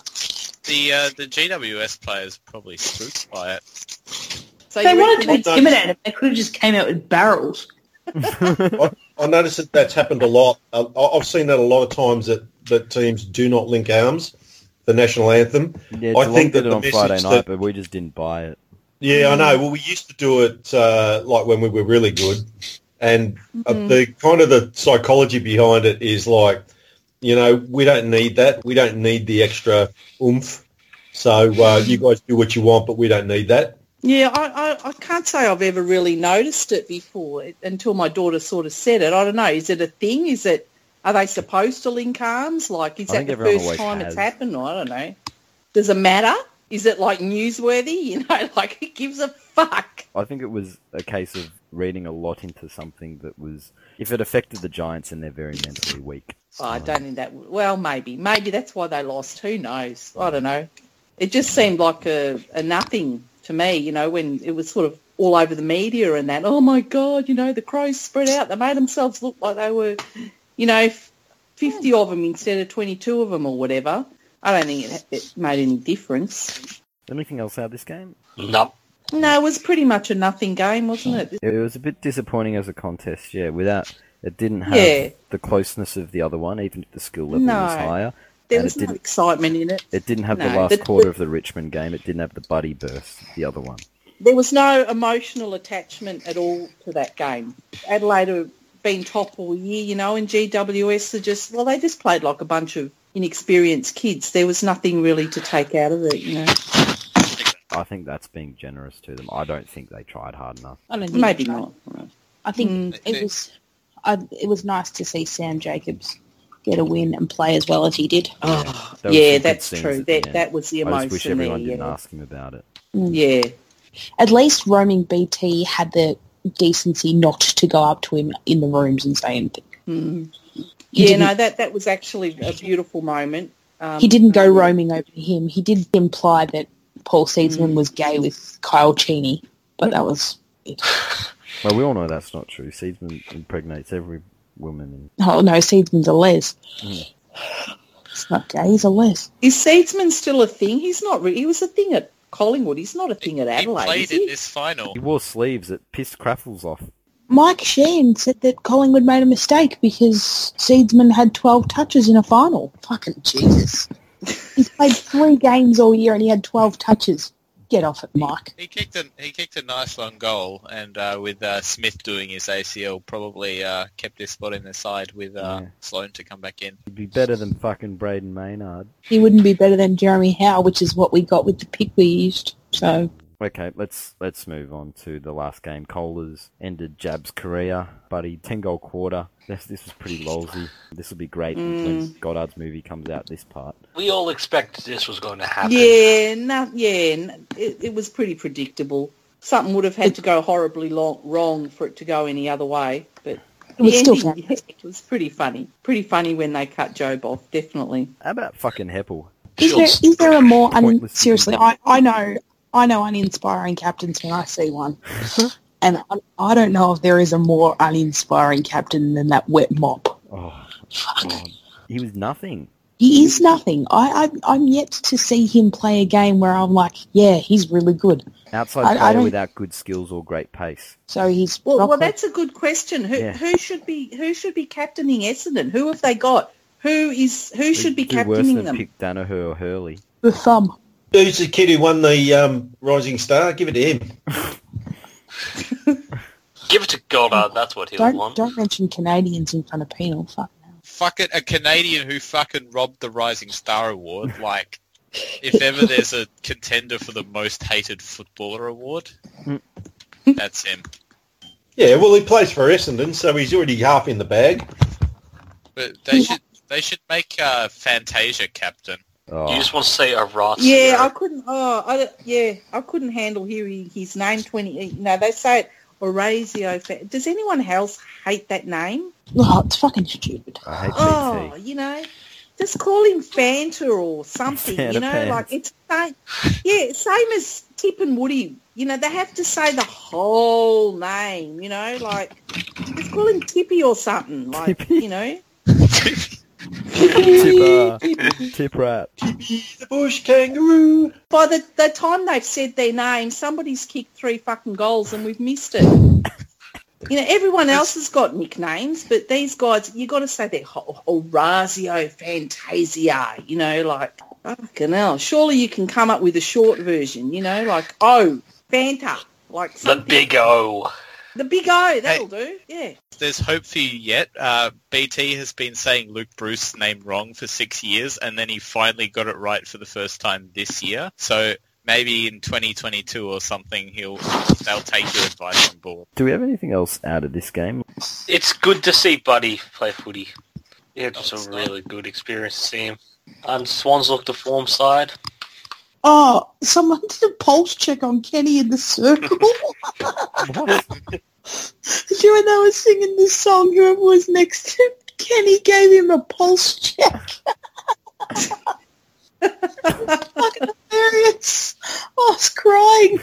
the uh, the GWS players probably spooked by it. So they wanted to intimidate him, they could have just came out with barrels. I, I noticed that that's happened a lot. I, I've seen that a lot of times that, that teams do not link arms, the national anthem. Yeah, I think that it the on Friday night, that- but we just didn't buy it. Yeah, I know. Well, we used to do it uh, like when we were really good, and uh, the kind of the psychology behind it is like, you know, we don't need that. We don't need the extra oomph. So uh, you guys do what you want, but we don't need that. Yeah, I, I, I can't say I've ever really noticed it before until my daughter sort of said it. I don't know. Is it a thing? Is it? Are they supposed to link arms? Like, is I that the first time has. it's happened? I don't know. Does it matter? Is it like newsworthy? You know, like it gives a fuck. I think it was a case of reading a lot into something that was, if it affected the Giants and they're very mentally weak. Oh, I don't think that. Well, maybe, maybe that's why they lost. Who knows? I don't know. It just seemed like a, a nothing to me. You know, when it was sort of all over the media and that. Oh my God! You know, the crows spread out. They made themselves look like they were, you know, fifty of them instead of twenty-two of them or whatever. I don't think it, it made any difference. Anything else out of this game? No. No, it was pretty much a nothing game, wasn't it? It was a bit disappointing as a contest, yeah. Without It didn't have Yeah. the closeness of the other one, even if the skill level was higher. There And was it no didn't- excitement in it. It didn't have the last the- quarter the- of the Richmond game. It didn't have the buddy burst, the other one. There was no emotional attachment at all to that game. Adelaide have been top all year, you know, and GWS are just, well, they just played like a bunch of inexperienced kids. There was nothing really to take out of it, you know. I think that's being generous to them. I don't think they tried hard enough. I don't think Maybe not. I think Mm. it was. I, it was nice to see Sam Jacobs get a win and play as well as he did. Oh, There was some yeah, that's true. That that was the I emotion just wish there. everyone didn't yeah. ask him about it. yeah. At least roaming BT had the decency not to go up to him in the rooms and say anything. Mm. Yeah, no, that that was actually a beautiful moment. Um, He didn't go roaming over to him. He did imply that Paul Seedsman Mm. was gay with Kyle Cheney, but that was it. Well, we all know that's not true. Seedsman impregnates every woman. And Oh no, Seedsman's a les. Mm. It's not gay. He's a les. Is Seedsman still a thing? He's not. Re- he was a thing at Collingwood. He's not a thing at Adelaide. He played is in this final. he wore sleeves that pissed Craffles off. Mike Sheahan said that Collingwood made a mistake because Seedsman had 12 touches in a final. Fucking Jesus. He's played three games all year and he had 12 touches. Get off it, Mike. He kicked a he kicked a nice long goal, and uh, with uh, Smith doing his ACL, probably uh, kept his spot in the side with uh, Yeah. Sloane to come back in. He'd be better than fucking Brayden Maynard. He wouldn't be better than Jeremy Howe, which is what we got with the pick we used. So, Okay, let's let's move on to the last game. Colas ended Jobe's career, buddy. Ten goal quarter. This this was pretty lolsy. This will be great when mm. Goddard's movie comes out. This part. We all expected this was going to happen. Yeah, no, yeah, n- it, it was pretty predictable. Something would have had to go horribly long, wrong for it to go any other way, but it was the still ending, it was pretty funny. Pretty funny when they cut Jobe off, definitely. How about fucking Heppell? Is there is there a more un- Pointless seriously? I, I know I know uninspiring captains when I see one, and I, I don't know if there is a more uninspiring captain than that wet mop. Oh, God. he was nothing. He is nothing. I, I I'm yet to see him play a game where I'm like, yeah, he's really good. Outside I- I player don't- without good skills or great pace. So he's Well, well, that's a good question. Who Yeah. who should be who should be captaining Essendon? Who have they got? Who is who should be do worse captaining than them? pick Daniher or Hurley. the thumb. Who's the kid who won the um, Rising Star? Give it to him. Give it to Goddard. That's what he'll Don't want. don't mention Canadians in front of penal. Fuck. Fuck it. a Canadian who fucking robbed the Rising Star Award. Like, if ever there's a contender for the most hated footballer award, that's him. Yeah, well, he plays for Essendon, so he's already half in the bag. But they Yeah. should they should make uh, Fantasia captain. Oh, You just want to say Horatio. Yeah, I couldn't. Oh, I, yeah, I couldn't handle hearing his name. Twenty. You know, they say it Orazio. Fa- Does anyone else hate that name? Oh, it's fucking stupid. I hate Oh, BT. you know, just call him Fanta or something. Fanta you know, pants. like it's same. Yeah, same as Tip and Woody. You know, they have to say the whole name. You know, like just call him Tippy or something. Like Tippy? you know. Tip, uh, tip rat. The bush kangaroo. By the, the time they've said their name, somebody's kicked three fucking goals and we've missed it. you know, everyone else has got nicknames, but these guys, you got to say they're Orazio Fantasia, you know, like, fucking hell. Surely you can come up with a short version, you know, like, oh, Fanta. Like The big O. The big O, that'll do. Yeah. There's hope for you yet. Uh, BT has been saying Luke Breust's name wrong for six years, and then he finally got it right for the first time this year. So maybe in 2022 or something, he'll they'll take your advice on board. Do we have anything else out of this game? It's good to see Buddy play footy. Yeah, it's a really good experience to see him. And Swans look the form side. Oh, someone did a pulse check on Kenny in the circle. What? you when they were singing this song, whoever was next to Kenny gave him a pulse check. Fucking hilarious. I was crying.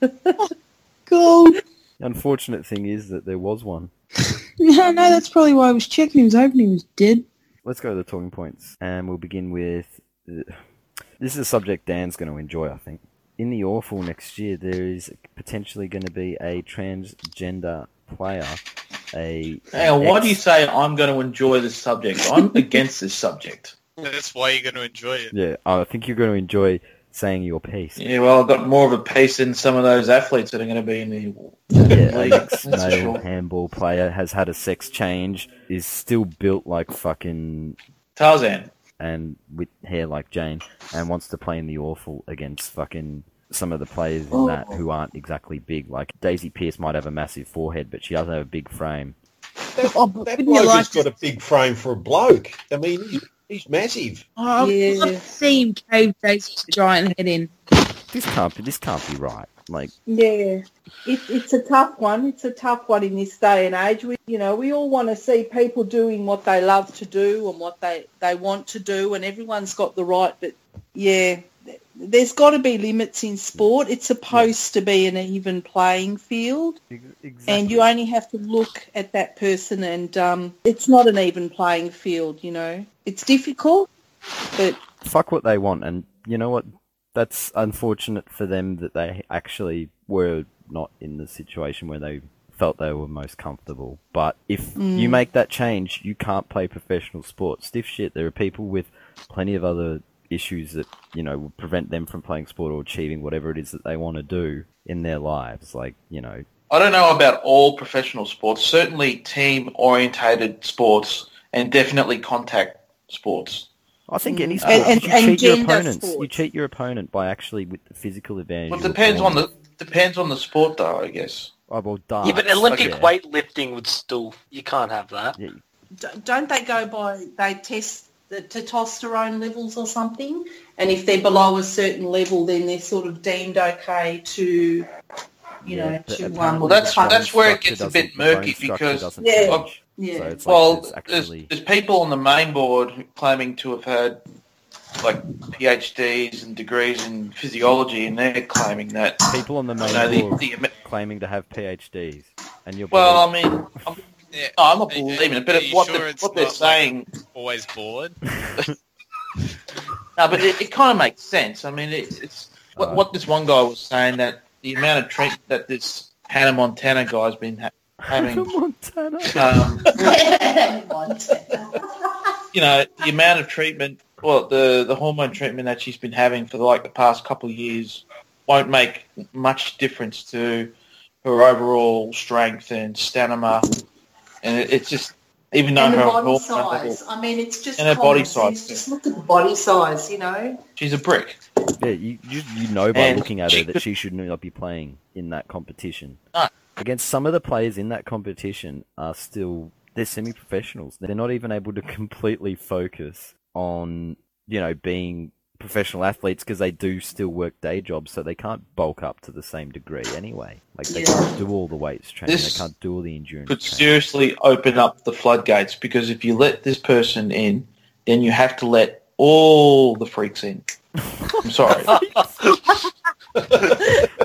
God. The Unfortunate thing is that there was one. No, no, that's probably why I was checking. He was hoping he was dead. Let's go to the talking points, and we'll begin with. uh, This is a subject Dan's going to enjoy, I think. In the awful next year, there is potentially going to be a transgender player a. Hang on, why do you say I'm going to enjoy this subject? I'm against this subject. That's why you're going to enjoy it. Yeah, I think you're going to enjoy saying your piece. Yeah, well, I've got more of a piece than some of those athletes that are going to be in the Yeah, league. an That's for ex-male sure. handball player has had a sex change, is still built like fucking Tarzan. And with hair like Jane, and wants to play in the awful against fucking some of the players in that who aren't exactly big. Like Daisy Pearce might have a massive forehead, but she doesn't have a big frame. Oh, That bloke like has got a big frame for a bloke. I mean, he's, he's massive. Oh, I'd Yeah. love to see cave Daisy's giant head in. This can't be. This can't be right. Like Yeah, it, it's a tough one. It's a tough one in this day and age. We, you know, we all want to see people doing what they love to do and what they, they want to do, and everyone's got the right. But yeah, there's got to be limits in sport. It's supposed to be an even playing field, and you only have to look at that person, and um, it's not an even playing field. You know, it's difficult, but fuck what they want, and you know what? That's unfortunate for them that they actually were not in the situation where they felt they were most comfortable. But if you mm. make that change, you can't play professional sport. Stiff shit. There are people with plenty of other issues that you know would prevent them from playing sport or achieving whatever it is that they want to do in their lives. Like you know, I don't know about all professional sports. Certainly team-orientated sports and definitely contact sports. I think any sport and- you and cheat your gender opponents. You cheat your opponent by actually with the physical advantage. Well, it depends on the depends on the sport, though. I guess. Oh, well, yeah, but Olympic yeah. weightlifting would still you can't have that. Yeah, don't they go by they test the testosterone levels or something and if they're below a certain level then they're sort of deemed okay to you Yeah, know to apparently um Well, that's- the that's where it gets a bit murky because- Yeah. Change. yeah So it's like well, there's there's, actually there's people on the main board claiming to have had like PhDs and degrees in physiology, and they're claiming that people on the you main know, board the, claiming to have PhDs, and you're well, I mean, I'm, Yeah. no, I'm not believing it, but are what, sure the, it's what they're not, like- saying. Always bored. No, but it, it kind of makes sense. I mean, it, it's what, Uh, what this one guy was saying that the amount of treatment that this Hannah Montana guy's been ha- having, Montana. um, you know, the amount of treatment, well, the the hormone treatment that she's been having for like the past couple of years won't make much difference to her overall strength and stamina, and it, it's just even though and her body hormone size level, I mean it's just And her common body sense. size, just look at the body size you know she's a brick. Yeah, you, you you know by And looking at she her that she should not be playing in that competition. No. Against some of the players in that competition are still they're semi-professionals. They're not even able to completely focus on you know being professional athletes because they do still work day jobs, so they can't bulk up to the same degree anyway. Like they Yeah. can't do all the weights training, This they can't do all the endurance. could training. seriously open up the floodgates because if you let this person in, then you have to let all the freaks in. I'm sorry.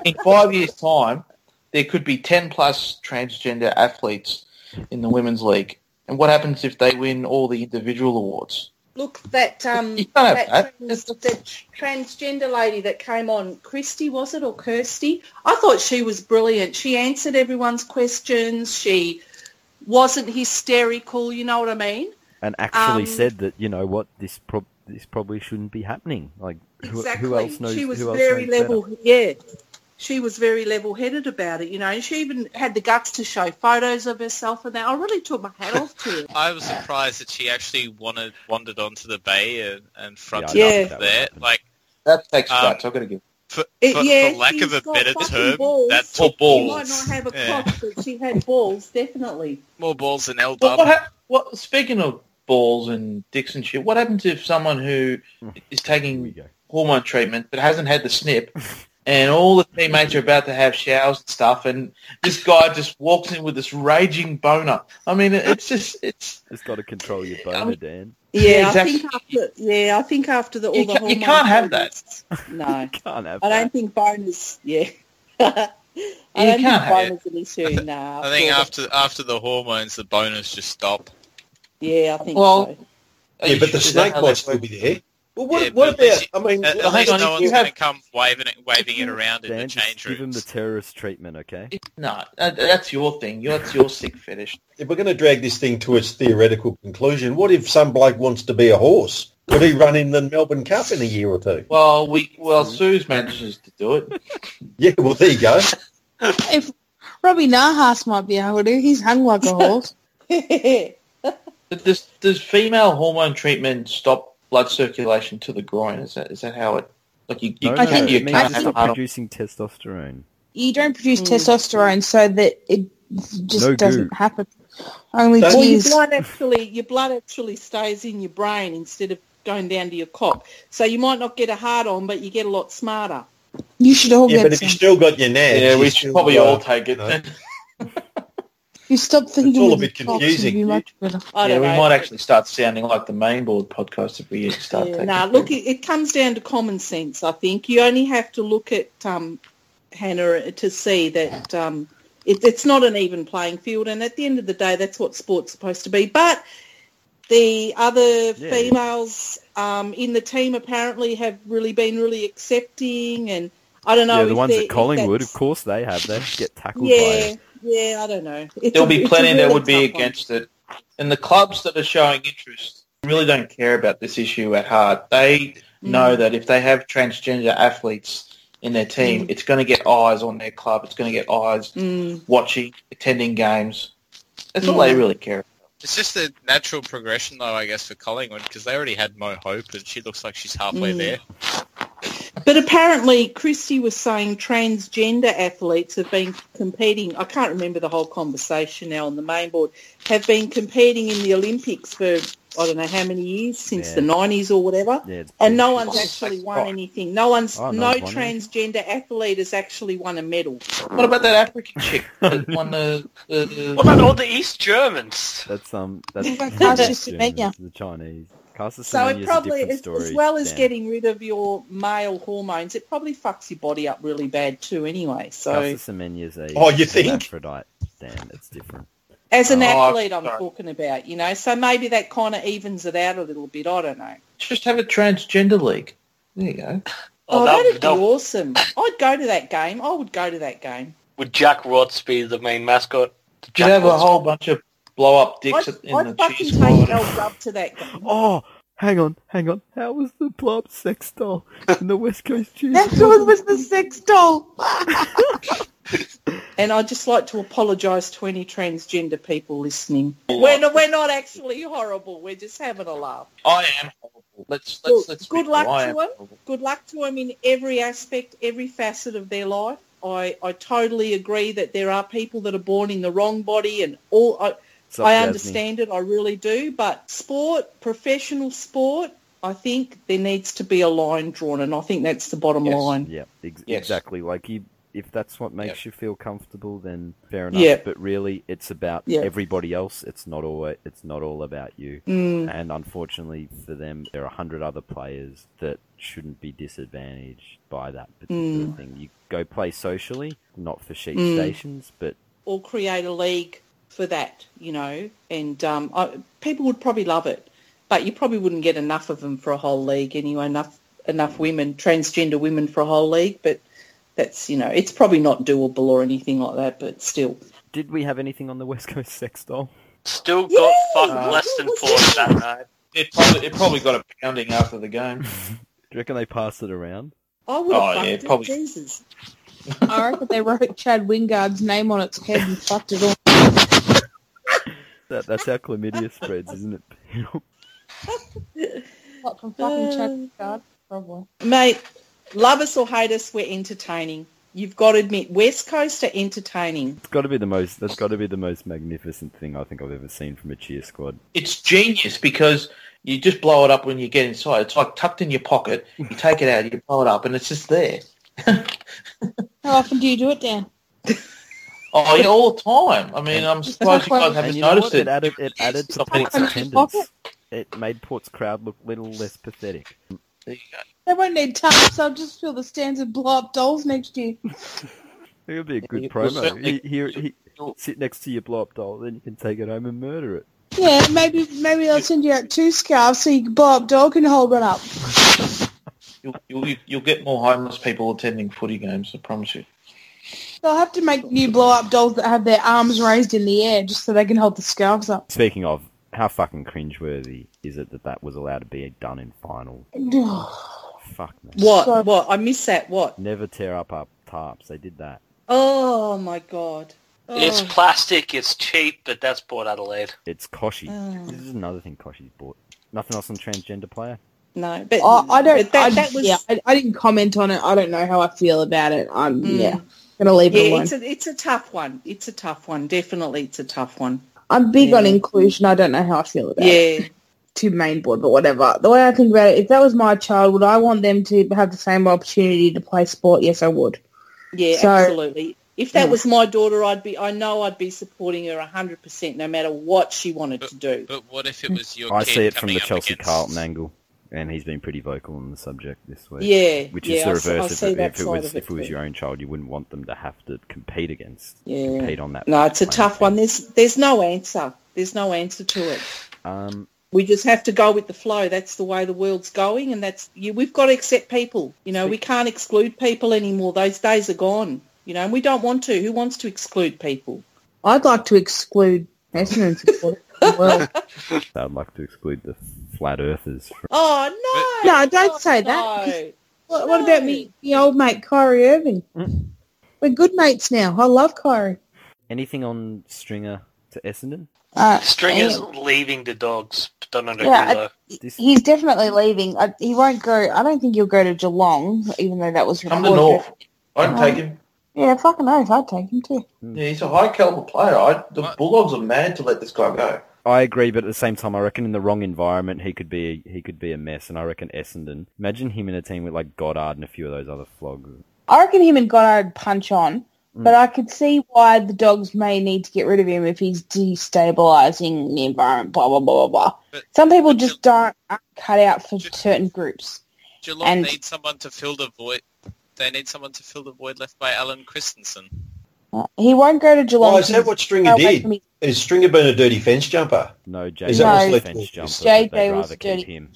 in five years' time, there could be 10 plus transgender athletes in the women's league. And what happens if they win all the individual awards? look that um You can't have that, that. trans, that transgender lady that came on Christy was it or Kirsty I thought she was brilliant she answered everyone's questions she wasn't hysterical you know what I mean and actually Um, said that you know what this prob- this probably shouldn't be happening. Like who, Exactly. who else knows? she was who very knows better? level. Yeah, she was very level-headed about it. You know, and she even had the guts to show photos of herself and that. I really took my hat off to her. I was surprised that she actually wanted wandered onto the bay and, and fronted Yeah. up That there. happen. Like That takes Um, guts. I've got to give. for, It- for, yeah, for lack of a better term, balls. that Or took She balls. might not have a Yeah. cock, but she had balls, definitely. more balls than L Well, dub. what, hap- what, speaking of balls and dicks and shit, what happens if someone who is taking hormone treatment but hasn't had the snip and all the teammates are about to have showers and stuff and this guy just walks in with this raging boner. I mean, it's just, it's, Just got to control your boner, um, Dan. Yeah, Yeah, I think exactly. after yeah, I think after the all You the ca- you can't have treatments- No, Can't have I don't think boners. Yeah, I You don't think can't have boners an issue. No, I think after after the hormones, the bonus just stop. yeah, I think Well, so. Yeah, but the snake how might still be there. Well, what, Yeah, what but at least about? I mean, At, well, at hang least on, no one's you going have to come waving it, waving it around in the just change give him the terrorist treatment, okay? No, that's your thing. That's your sick fetish. if we're going to drag this thing to its theoretical conclusion, what if some bloke wants to be a horse? Would he run in the Melbourne Cup in a year or two? Well, we well, Suze manages to do it. Yeah, well, there you go. If Robbie Nahas might be able to, he's hung like a horse. Does does female hormone treatment stop blood circulation to the groin? Is that is that how it? Like you, you No, I no, can't, think- you it means I can't have not a on. producing testosterone. You don't produce Mm. testosterone, so that it just No doesn't goo. happen. Only That's- Well, your blood actually, your blood actually stays in your brain instead of going down to your cock. So you might not get a hard on, but you get a lot smarter. You should all Yeah, get but if you still got your nads, Yeah, we should probably uh, all take it. no. Then. You stop thinking It's all a bit confusing. it'd much better. I yeah, don't we know. might actually start sounding like the main board podcast if we start Yeah, taking. nah, look, it, it comes down to common sense. I think you only have to look at um, Hannah to see that um, it, it's not an even playing field, and at the end of the day, that's what sport's supposed to be. But the other Yeah. females um, in the team apparently have really been really accepting, and I don't know. yeah, the if ones at Collingwood, of course, they have. They get tackled Yeah, by yeah, I don't know. It's There'll a- be plenty that would be tough one. against it, and the clubs that are showing interest really don't care about this issue at heart. They know that if they have transgender athletes in their team, Mm. it's going to get eyes on their club. It's going to get eyes Mm, watching, attending games. That's all Mm. they really care. It's just a natural progression, though, I guess, for Collingwood because they already had Mo Hope, and she looks like she's halfway Mm. there. But apparently, Christie was saying transgender athletes have been competing. I can't remember the whole conversation now on the main board. Have been competing in the Olympics for I don't know how many years since Yeah. the nineties or whatever, Yeah, and no bullshit. one's actually won Oh. anything. No one's Oh, no no one's won transgender athlete has actually won a medal. What about that African chick that won the, the, the What about all the East Germans? That's um, that's the Germans, the Chinese. Caster So it probably, as, as well as Dan. getting rid of your male hormones, it probably fucks your body up really bad too. Anyway, so Caster is a Oh, you think? hermaphrodite. Dan, it's different. As an Oh, athlete, I'm sorry. talking about, you know, so maybe that kind of evens it out a little bit. I don't know. just have a transgender league? There you go. Oh, that- that'd be that- awesome. I'd go to that game. I would go to that game. Would Jack Rots be the main mascot? You'd Jack have a Rots- whole bunch of blow up dicks I'd, in I'd the fucking cheese take squad. El Dub to that game. Oh, hang on, hang on. How was the blob sex doll in the West Coast Cheers? That one was the sex doll. And I'd just like to apologise to any transgender people listening. We're not, we're not actually horrible. We're just having a laugh. I am horrible. Let's Good- let's let's good luck real. To am them. horrible. Good luck to them in every aspect, every facet of their life. I, I totally agree that there are people that are born in the wrong body and all. I, up, I Jasmine? understand it, I really do. But sport, professional sport, I think there needs to be a line drawn, and I think that's the bottom Yes. line. Yeah, ex- Yes. exactly. Like you, if that's what makes you feel comfortable, then fair enough. Yeah. But really, it's about Yeah. everybody else. It's not all. It's not all about you. Mm. And unfortunately for them, there are a hundred other players that shouldn't be disadvantaged by that particular Mm. thing. You go play socially, not for sheep Mm. stations, but Or create a league for that, you know, and um, I, people would probably love it, but you probably wouldn't get enough of them for a whole league anyway. Enough enough women, transgender women for a whole league, but that's you know, it's probably not doable or anything like that, but still. did we have anything on the West Coast sex doll? Still got Yeah! fucked less than four that night. It probably it probably got a pounding after the game. Do you reckon they passed it around? I would have Oh, fucked yeah, it, probably. Jesus. I reckon they wrote Chad Wingard's name on its head and fucked it all. That, that's how chlamydia spreads, isn't it? What from fucking Chad Uh, Wingard? Probably. Mate, love us or hate us, we're entertaining. You've got to admit, West Coast are entertaining. It's got to be the most. That's got to be the most magnificent thing I think I've ever seen from a cheer squad. It's genius because you just blow it up when you get inside. It's like tucked in your pocket. You take it out, you blow it up, and it's just there. How often do you do it, Dan? Oh, yeah, all the time. I mean, I'm surprised you guys haven't you know noticed? It it. added it added to Port's attendance. It made Port's crowd look a little less pathetic. There you go. They won't need tarps. I'll just fill the stands with blow up dolls next year. It'll be a good It will promo. certainly- He, here, he, sit next to your blow up doll, then you can take it home and murder it. Yeah, maybe maybe I'll send you out two scarves so you can blow up doll and hold one up. You'll, you'll, you'll get more homeless people attending footy games, I promise you. They'll have to make new blow up dolls that have their arms raised in the air just so they can hold the scarves up. Speaking of, how fucking cringeworthy is it that that was allowed to be done in final? Fuck man. What? So- what? I miss that. What? Never tear up our tarps. They did that. Oh my god. Oh. It's plastic, it's cheap, but that's Port Adelaide. It's Kochie. Oh. This is another thing Kochie's bought. Nothing else on transgender player? no, but I, I don't. but That, I, that was yeah, I, I didn't comment on it. I don't know how I feel about it. I'm Mm. yeah gonna leave it yeah, alone. it's a it's a tough one. It's a tough one. Definitely, it's a tough one. I'm big on inclusion. I don't know how I feel about it. Yeah. To main board, but whatever. The way I think about it, if that was my child, would I want them to have the same opportunity to play sport? Yes, I would. Yeah, So- absolutely. If that Yeah. was my daughter, I'd be. I know I'd be supporting her hundred percent, no matter what she wanted to do. But what if it hmm. was your I kid see it from the Chelsea against- Carlton angle, and he's been pretty vocal on the subject this week. Yeah, Which is see- the I reverse. see If, it, if it was of if it was your own child, you wouldn't want them to have to compete against. Yeah. Compete on that. No, it's a tough field. one. There's there's no answer. There's no answer to it. Um, We just have to go with the flow. That's the way the world's going, and that's you, we've got to accept people. You know, we can't exclude people anymore. Those days are gone. You know, and we don't want to. Who wants to exclude people? I'd like to exclude Essendon supporters as well. I'd like to exclude the flat earthers. From, Oh no! No, don't Oh, say that, no. because- What, what about me, the old mate Kyrie Irving? Mm. We're good mates now. I love Kyrie. anything on Stringer to Essendon? Uh, Stringer's and leaving the dogs. Don't know Yeah, I- This- he's definitely leaving. I, he won't go. I don't think he'll go to Geelong, even though that was Come to. North. I'd uh, take him. Yeah, fucking oath. I'd take him too. Hmm. Yeah, he's a high caliber player. I, the Bulldogs are mad to let this guy go. I agree, but at the same time, I reckon in the wrong environment, he could be he could be a mess. And I reckon Essendon. Imagine him in a team with like Goddard and a few of those other flogs. I reckon him and Goddard punch on, Mm. but I could see why the dogs may need to get rid of him if he's destabilising the environment. Blah blah blah blah blah. But- Some people just Ge- don't cut out for Ge- certain groups. Geelong And- needs someone to fill the void. They need someone to fill the void left by Allen Christensen. Uh, He won't go to Geelong. Oh, is that what Stringer did? From his- Has Stringer been a dirty fence jumper? No, Is JJ that was what's a left? fence jumper. JJ but they'd was rather dirty. keep him.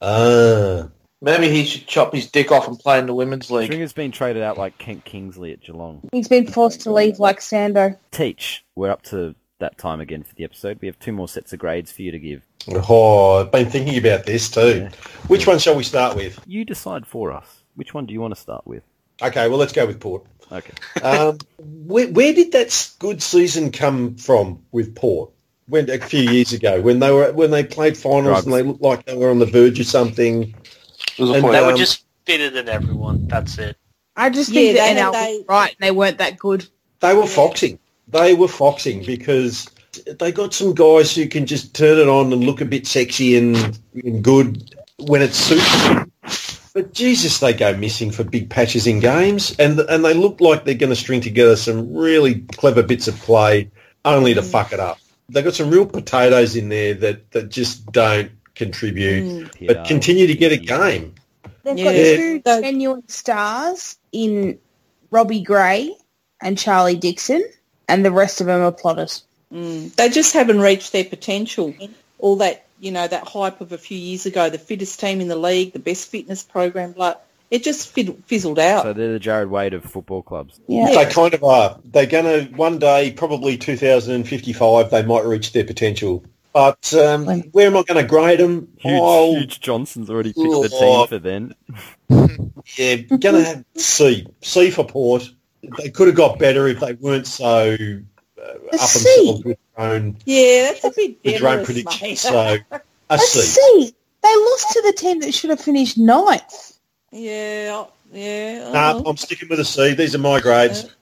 Ah. Maybe he should chop his dick off and play in the women's league. Stringer's been traded out like Kent Kingsley at Geelong. He's been forced to leave like Sando. Teach. We're up to that time again for the episode. We have two more sets of grades for you to give. Oh, I've been thinking about this too. Which one shall we start with? You decide for us. Which one do you want to start with? Okay, well, let's go with Port. Okay. Um, where, where did that good season come from with Port? When a few years ago, when they were when they played finals and they looked like they were on the verge of something. It was And point. They were um, just fitter than everyone. That's it. I just Yeah, think that they- NL they- was right they weren't that good. They were foxing. They were foxing because they got some guys who can just turn it on and look a bit sexy and, and good when it suits them. But Jesus, they go missing for big patches in games, and and they look like they're going to string together some really clever bits of play, only to fuck it up. They've got some real potatoes in there that, that just don't contribute, Mm. but continue to get a game. They've Yeah. got two They- genuine stars in Robbie Gray and Charlie Dixon, and the rest of them are plotters. Mm. They just haven't reached their potential. All that, you know, that hype of a few years ago, the fittest team in the league, the best fitness program, blah, it just fizzled out. So they're the Jarrad Waite of football clubs. Yeah. They kind of are. They're going to one day, probably 2055, they might reach their potential. But um, where am I going to grade them? Huge, Oh, Huge Johnson's already picked the team for then. yeah, going to have C. C for Port. They could have got better if they weren't so A up C? themselves with their own, yeah, that's a bit with their own generous, predictions. mate. So a see. They lost to the team that should have finished ninth. yeah, yeah. No, uh-huh. I'm sticking with a C. These are my grades.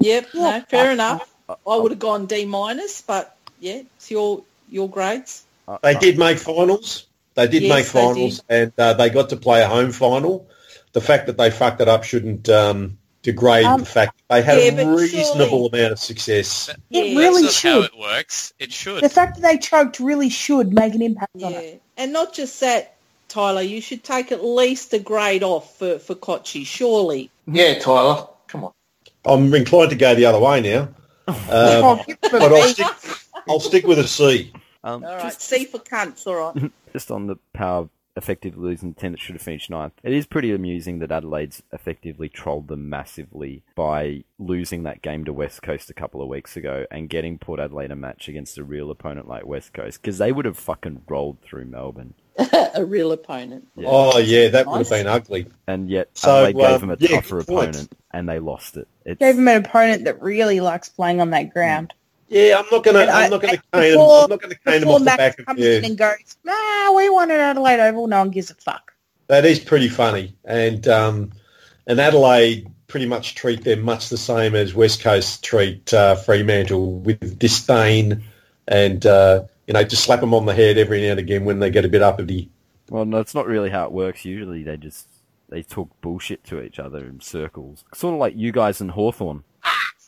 Yep, no, fair enough. Uh, I would have gone D minus, but yeah, it's your your grades. uh, They uh, did make finals. They did Yes, make they finals, and uh, they got to play a home final. The fact that they fucked it up shouldn't um, degrade Um, the fact that they had yeah, a reasonable surely- amount of success. It Yeah. really That's not how should. it works. It should. The fact that they choked really should make an impact on it. Yeah, and not just that, Tyler. You should take at least a grade off for for Kochie, surely. Yeah, Tyler. Come on. I'm inclined to go the other way now, um, Oh, give them a but I'll stick. I'll stick with a C. Um, All right, just, C for cunts. All right. just on the power effectively losing the 10 that should have finished ninth. It is pretty amusing that Adelaide's effectively trolled them massively by losing that game to West Coast a couple of weeks ago and getting Port Adelaide a match against a real opponent like West Coast because they would have fucking rolled through Melbourne. a real opponent. Yeah. Oh yeah, that would have been ugly. And yet So, Adelaide gave um, them a yeah, tougher opponent and they lost it. It's, Gave them an opponent that really likes playing on that ground. Yeah, I'm not gonna. And I- I'm not gonna and cane him. I'm not gonna cane him Before off the Max back of comes yeah. in and goes, nah, we won at Adelaide Oval, no one gives a fuck. That is pretty funny, and um, and Adelaide pretty much treat them much the same as West Coast treat uh, Fremantle with disdain, and uh, you know just slap them on the head every now and again when they get a bit uppity. well, no, it's not really how it works. Usually they just they talk bullshit to each other in circles. Sort of like you guys in Hawthorn.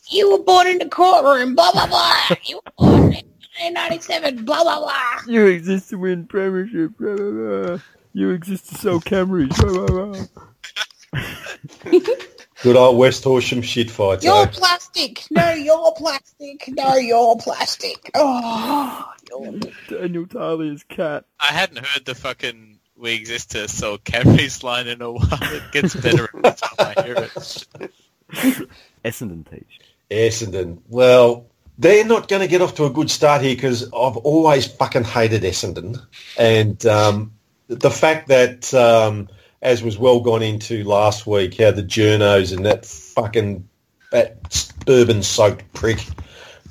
You were born in the courtroom, blah, blah, blah. You were born in 1997, blah, blah, blah. You exist to win premiership. Blah, blah, blah. You exist to sell Camrys. Blah, blah, blah. Good old West Horsham shit fight. You're eh? plastic. No, you're plastic. No, you're plastic. Oh, you're... Daniel Talia's cat. I hadn't heard the fucking we exist to sell Camrys line in a while. It gets better every time I hear it. Essendon teach. Essendon. Well, they're not going to get off to a good start here because I've always fucking hated Essendon, and um, the fact that, um, as was well gone into last week, how the journos and that fucking that bourbon-soaked prick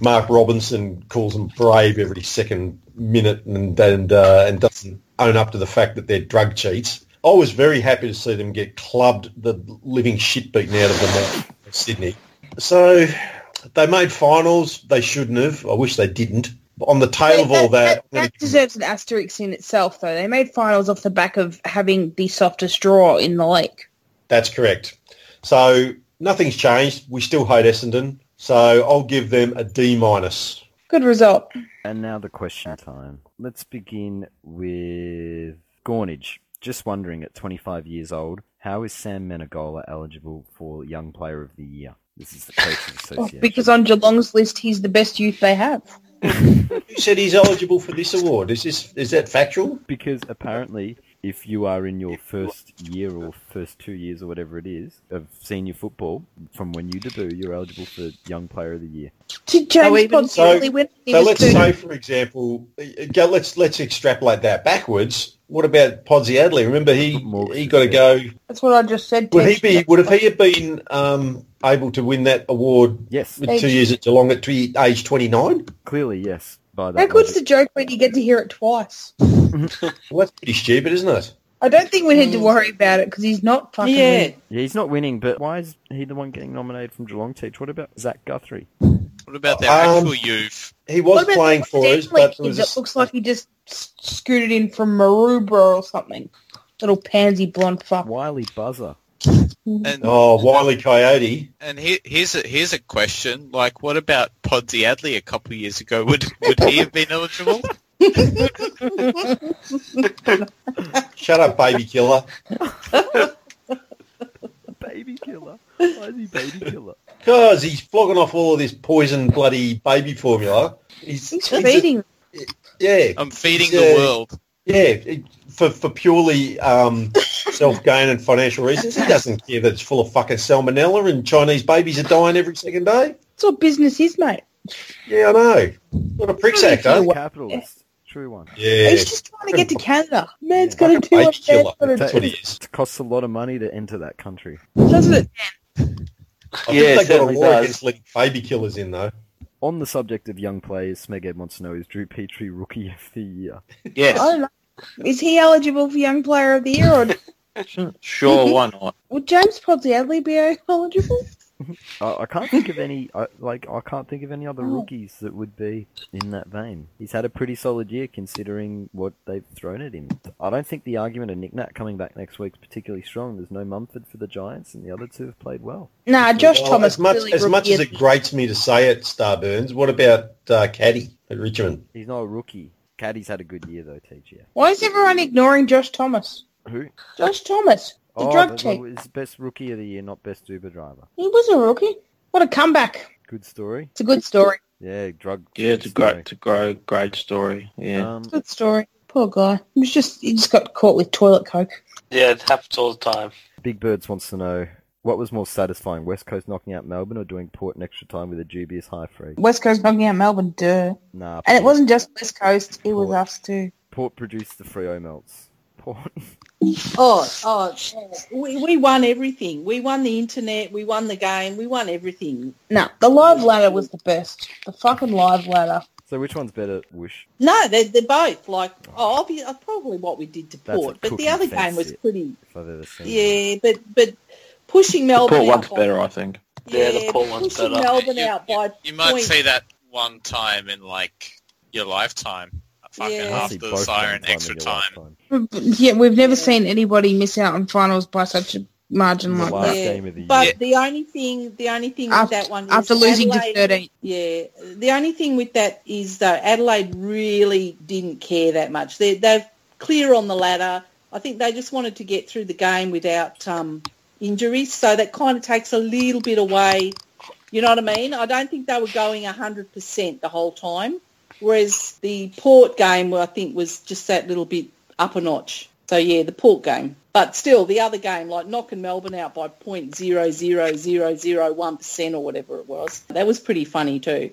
Mark Robinson calls them brave every second minute and and uh, and doesn't own up to the fact that they're drug cheats. I was very happy to see them get clubbed the living shit beaten out of them at Sydney. So they made finals. They shouldn't have. I wish they didn't. But on the tail of all that, that, that deserves an asterisk in itself, though. They made finals off the back of having the softest draw in the league. that's correct. So nothing's changed. We still hate Essendon. So I'll give them a D minus. Good result. And now the question time. Let's begin with Gornage. Just wondering, at 25 years old, how is Sam Menegola eligible for Young Player of the Year? This is the Coaches Oh, Association. because on Geelong's list, he's the best youth they have. Who said he's eligible for this award? Is this is that factual? because apparently, if you are in your first year or first two years or whatever it is of senior football, from when you debut, you're eligible for Young Player of the Year. Did James even- Poncelli win? So let's two. say, for example, go, let's let's extrapolate that backwards. What about Podsy Podsiadly? Remember, he he got to go. That's what I just said. Would he be? Would have he have been um, able to win that award Yes, with two years at Geelong at tw- age twenty nine? clearly yes. By that How good's the joke when you get to hear it twice? Well, that's pretty stupid, isn't it? I don't think we need to worry about it because he's not fucking. Yeah. winning. Yeah, he's not winning, but why is he the one getting nominated from Geelong Teach? What about Zach Guthrie? What about their Um, actual youth? He What was about playing the for us, Stanley but it kid was that looks like he just s- scooted in from Maroubra or something. Little pansy blonde fuck. Wiley Buzzer. Mm-hmm. And oh Wiley Coyote. and he, here's a here's a question. Like, what about Podsy Adley a couple of years ago? Would would he have been eligible? Shut up, baby killer. Baby killer. Why is he baby killer? Because he's flogging off all of this poison bloody baby formula. He's, He's he's a- feeding. yeah, I'm feeding Yeah. the uh, world. yeah. It- For for purely um, self gain and financial reasons, he doesn't care that it's full of fucking salmonella and Chinese babies are dying every second day. That's what business is, mate. Yeah, I know. What a prick's Really actor. feel- Capitalist. True one. Yeah, He's just trying to get to Canada. Man's Fucking got to do what man's got to That's do. what he is. It costs a lot of money to enter that country. Doesn't it? I Yeah, think they got a certainly war does. against letting baby killers in though. On the subject of young players, Smeg wants to know is Drew Petrie Rookie of the Year? Yes. I don't know. Is he eligible for Young Player of the Year, or Sure, why not? would James Podsiadly be eligible? I, I can't think of any. I, like I can't think of any other Oh. rookies that would be in that vein. He's had a pretty solid year considering what they've thrown at him. I don't think the argument of Nick Nat coming back next week is particularly strong. There's no Mumford for the Giants, and the other two have played well. Nah, Josh Well, Thomas. as much clearly as much as it grates me to say it, Starburns. What about uh, Caddy at Richmond? He's not a rookie. Caddy's had a good year though, TG. Why is everyone ignoring Josh Thomas? Who? Josh Thomas, the oh, drug the- cheat. well, it's best rookie of the year, not best Uber driver. He was a rookie. What a comeback! Good story. It's a good story. Yeah, drug. Yeah, it's a story. great, it's a great, great story. Yeah. Um, Good story. Poor guy. He was just he just got caught with toilet coke. Yeah, it happens all the time. Big Birds wants to know what was more satisfying, West Coast knocking out Melbourne or doing Port in extra time with a dubious high free? West Coast knocking out Melbourne, duh. Nah, And it wasn't just West Coast, it was us too. Port produced the Freo melts. Port. Oh, oh, we, we won everything. We won the internet. We won the game. We won everything. No, the live ladder was the best. The fucking live ladder. so which one's better, Wish? No, they're, they're both like, oh, obvi- uh, probably what we did to Port. But the other game was it. pretty, If I've ever seen. yeah, but, but pushing The Melbourne Port out one's by- better, I think. Yeah, the Port one's pushing better. Melbourne You- out by You might point- see that one time in like your lifetime. Fucking Yeah. I after the siren one time extra in your time. Yeah, we've never seen anybody miss out on finals by such a margin The like that. Yeah, game of the But year. the only thing, the only thing with that one is after losing Adelaide, to 13. Yeah, the only thing with that is though Adelaide really didn't care that much. They they're clear on the ladder. I think they just wanted to get through the game without um, injuries, so that kind of takes a little bit away. You know what I mean? I don't think they were going hundred percent the whole time, whereas the Port game, where I think, was just that little bit up a notch. So yeah, the Port game, but still the other game, like knocking Melbourne out by point zero zero zero zero one percent or whatever it was, that was pretty funny too.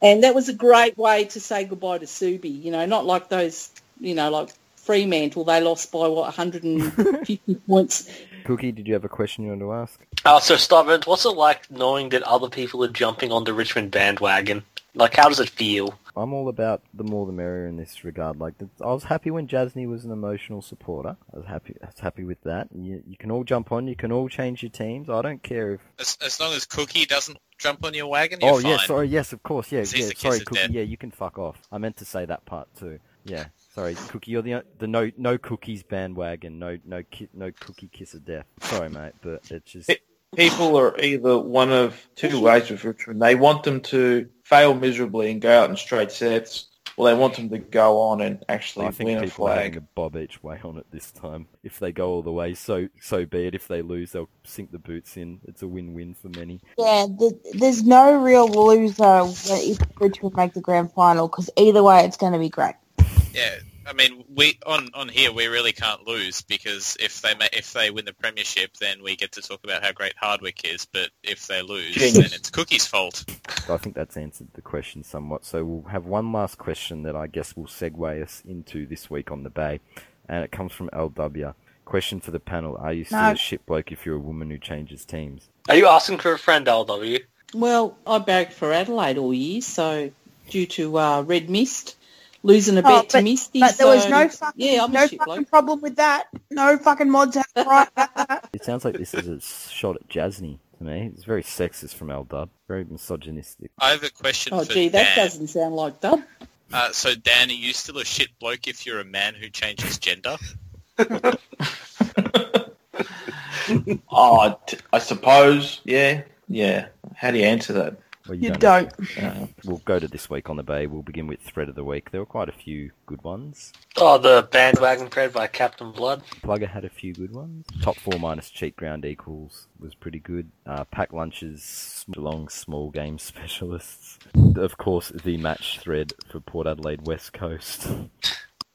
And that was a great way to say goodbye to Subi. You know, not like those, you know, like Fremantle, they lost by what 150 points. Cookie, did you have a question you wanted to ask? Uh, so, Starburns, what's it like knowing that other people are jumping on the Richmond bandwagon? Like, how does it feel? I'm all about the more the merrier in this regard. Like, I was happy when Jasny was an emotional supporter. I was happy. I was happy with that. You, you can all jump on. You can all change your teams. I don't care if. As, as long as Cookie doesn't jump on your wagon, you're oh fine. yeah, sorry. Yes, of course. Yeah, yeah. Sorry, Cookie. death. Yeah, you can fuck off. I meant to say that part too. Yeah. Sorry, Cookie. You're the the no no cookies bandwagon. No no ki- no cookie kiss of death. Sorry, mate, but it's just. People are either one of two ways with Richmond. They want them to fail miserably and go out in straight sets, or they want them to go on and actually I think win a people are having flag. a bob each way on it this time. If they go all the way, so so be it. If they lose, they'll sink the boots in. It's a win-win for many. Yeah, th- there's no real loser if Richmond make the grand final because either way it's going to be great. Yeah, I mean, we on on here we really can't lose because if they ma- if they win the premiership, then we get to talk about how great Hardwick is. But if they lose, Genius. then it's Cookie's fault. I think that's answered the question somewhat. So we'll have one last question that I guess will segue us into this week on the Bay, and it comes from LW. Question for the panel: Are you still No. a shit bloke if you're a woman who changes teams? Are you asking for a friend, LW? Well, I barracked for Adelaide all year, so due to uh, red mist, losing a Oh, bet to Misty. But there was no fucking, yeah, no fucking bloke. problem with that. No fucking mods have right that. It sounds like this is a shot at Jasny to me. It's very sexist from LW, very misogynistic. I have a question Oh, for gee, that Dan. doesn't sound like Dub. Uh, so, Dan, are you still a shit bloke if you're a man who changes gender? Oh, t- I suppose. Yeah, yeah. How do you answer that? Well, You don't. don't. Uh, We'll go to this week on the Bay. We'll begin with thread of the week. There were quite a few good ones. Oh, the bandwagon thread by Captain Blood. Plugger had a few good ones. Top four minus cheat ground equals was pretty good. Uh, pack lunches, Geelong small game specialists. Of course, the match thread for Port Adelaide West Coast.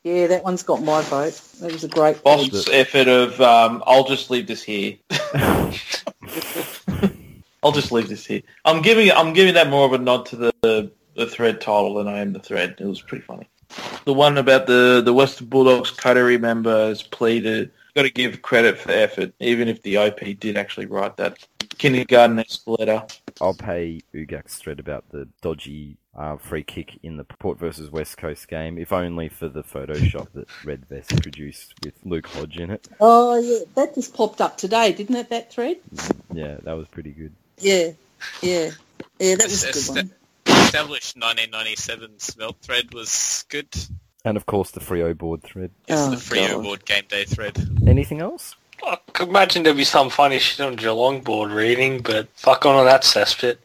Yeah, that one's got my vote. That was a great boss effort of um, I'll just leave this here. I'll just leave this here. I'm giving I'm giving that more of a nod to the the thread title than I am the thread. It was pretty funny. The one about the the Western Bulldogs coterie members pleaded. Got to give credit for effort, even if the OP did actually write that kindergarten-esque letter. I'll pay Ugak's thread about the dodgy uh, free kick in the Port versus West Coast game, if only for the Photoshop that Red Vest produced with Luke Hodge in it. Oh, yeah, that just popped up today, didn't it, that thread? Yeah, that was pretty good. Yeah, yeah. Yeah, that was a good one. Established 1997 smelt thread was good. And of course, the Freo board thread. It's Oh, the Freo God. board game day thread. Anything else? Oh, I could imagine there'd be some funny shit on Geelong board reading, but fuck on to that cesspit.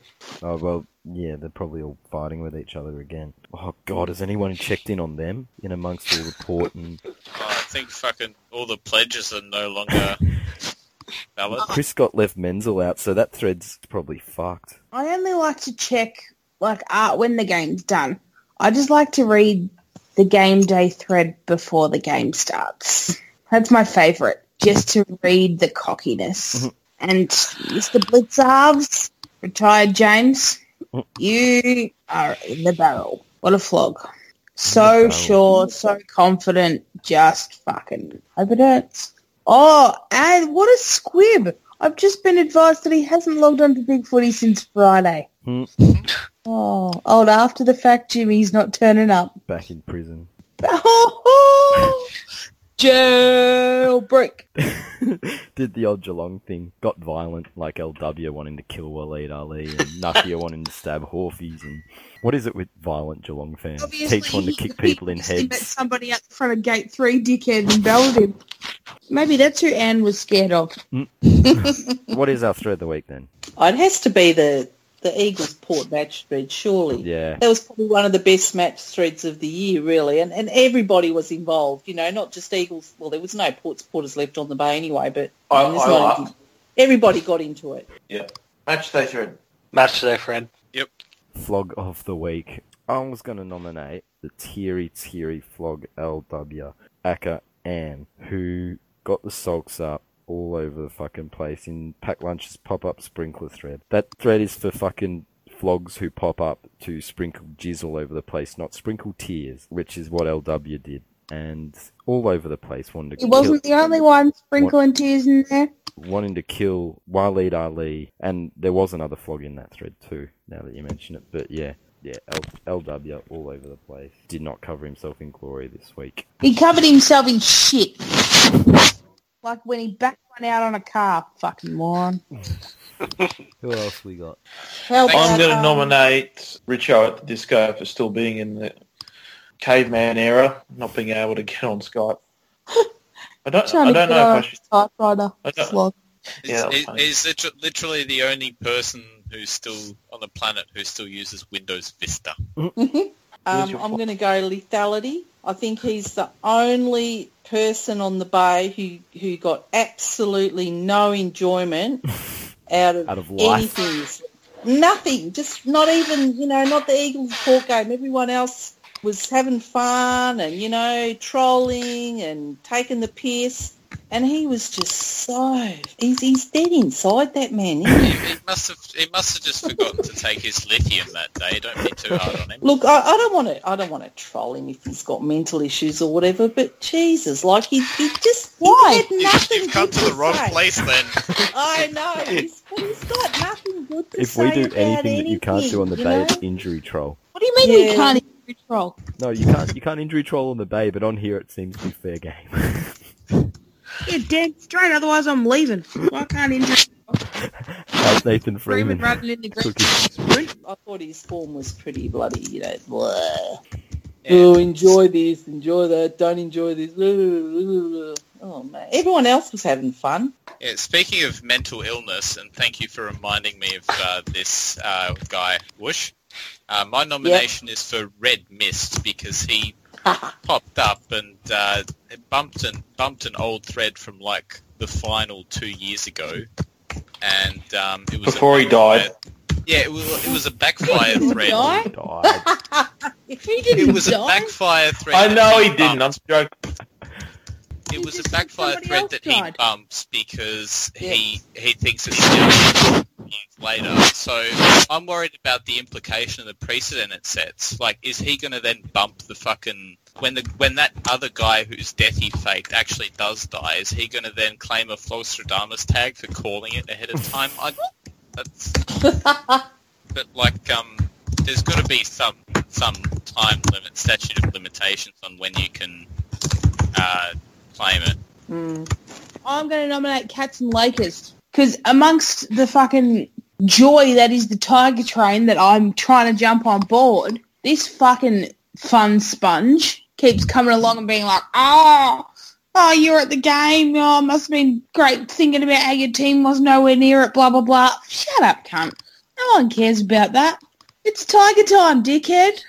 Oh well, yeah, they're probably all fighting with each other again. Oh god, has anyone checked in on them in amongst the port and Oh, I think fucking all the pledges are no longer valid. Chris got left Menzel out, so that thread's probably fucked. I only like to check like art when the game's done. I just like to read the game day thread before the game starts. That's my favourite, just to read the cockiness. Mm-hmm. and Mr. Blitzarves, retired James, you are in the barrel. What a flog. So sure, so confident, just fucking hope it hurts. Oh, and what a squib. I've just been advised that he hasn't logged on to Big Footy since Friday. Hmm. Oh, old after the fact Jimmy's not turning up. Back in prison. Jailbreak. Did the old Geelong thing. Got violent, like LW wanting to kill Waleed Aly and Nakia wanting to stab Horfies. And what is it with violent Geelong fans? Teach wanting to kick people in He met heads. somebody at the front of gate three, dickhead, and belted him. Maybe that's who Anne was scared of. Mm. What is our thread of the week then? It has to be the the Eagles Port match thread, surely. Yeah. That was probably one of the best match threads of the year, really, and and everybody was involved. You know, not just Eagles. Well, there was no Port supporters left on the bay anyway, but I- there's I not- everybody got into it. Yeah. Match day thread. Match day, friend. Yep. Flog of the week. I was going to nominate the Teary Teary Flog LW Aka Ann, who got the sulks up all over the fucking place in Pack lunches pop-up sprinkler thread. That thread is for fucking flogs who pop up to sprinkle jizz all over the place, not sprinkle tears, which is what LW did. And all over the place, wanted to He kill, wasn't the only one sprinkling tears in there. wanting to kill Waleed Aly, and there was another flog in that thread too. Now that you mention it, but yeah, yeah, L- LW all over the place. Did not cover himself in glory this week. He covered himself in shit. Like when he backed one out on a car. Fucking moron. Who else we got? How I'm about, going to um, nominate Richo at the disco for still being in the caveman era, not being able to get on Skype. I don't, I don't know if I should. typewriter. I don't- Slog. Yeah, that was Is, is liter- literally the only person who's still on the planet who still uses Windows Vista. Um, I'm going to go lethality. I think he's the only person on the bay who, who got absolutely no enjoyment out of, Out of life. anything. Nothing. Just not even, you know, not the Eagles port game. Everyone else was having fun and, you know, trolling and taking the piss. And he was just so... He's, he's dead inside, that man. Isn't he? He, he must have he must have just forgotten to take his lithium that day. Don't be too hard on him. Look, I, I don't want to. I don't want to troll him if he's got mental issues or whatever. But Jesus, like he, he just Why? He had nothing You've come good to the wrong say. place then. I know. He's, but he's got nothing good to If say we do about anything that you can't do on the anything, bay, it's injury troll. What do you mean we Yeah. can't injury troll? No, you can't. You can't injury troll on the bay, but on here it seems to be fair game. Yeah, dead straight. Otherwise, I'm leaving. I can't injure How's Nathan Freeman Freeman? in the green. Took his- sprint. I thought his form was pretty bloody. You know. Blah. Yeah. Oh, enjoy this, enjoy that. Don't enjoy this. Oh man, everyone else was having fun. Yeah, speaking of mental illness, and thank you for reminding me of uh, this uh, guy, Whoosh. Uh, my nomination is for Red Mist because he popped up and uh, bumped and bumped an old thread from like the final two years ago, and um, it was Before he died. Yeah, it was, it was a backfire Did he thread. die? Died. He It didn't was a backfire thread. I know he didn't. I'm joking. It was a backfire threat thread else that he bumps because he he thinks it's still years later. So I'm worried about the implication of the precedent it sets. Like, is he going to then bump the fucking when the when that other guy whose death he faked actually does die? Is he going to then claim a Flogstradamus tag for calling it ahead of time? I, that's but like um, there's got to be some some time limit, statute of limitations on when you can uh, claim it. Mm. I'm going to nominate Cats and Lakers because amongst the fucking joy that is the Tiger Train that I'm trying to jump on board, this fucking fun sponge keeps coming along and being like, oh, oh, you're at the game. Oh, must have been great thinking about how your team was nowhere near it. Blah blah blah. Shut up, cunt. No one cares about that. It's Tiger time, dickhead.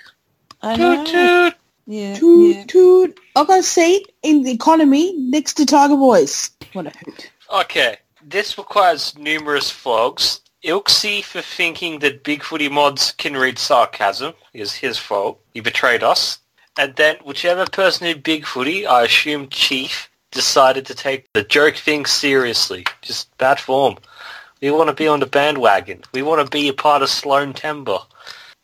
I know. Toot toot. Yeah, Toot yeah. toot. I got a seat in the economy next to Tiger Boys. What a hoot. Okay, this requires numerous flogs. Ilksy for thinking that Bigfooty Mods can read sarcasm is his fault. He betrayed us. And then whichever person in Bigfooty, I assume Chief, decided to take the joke thing seriously. Just bad form. We want to be on the bandwagon. We want to be a part of Sloan Timber.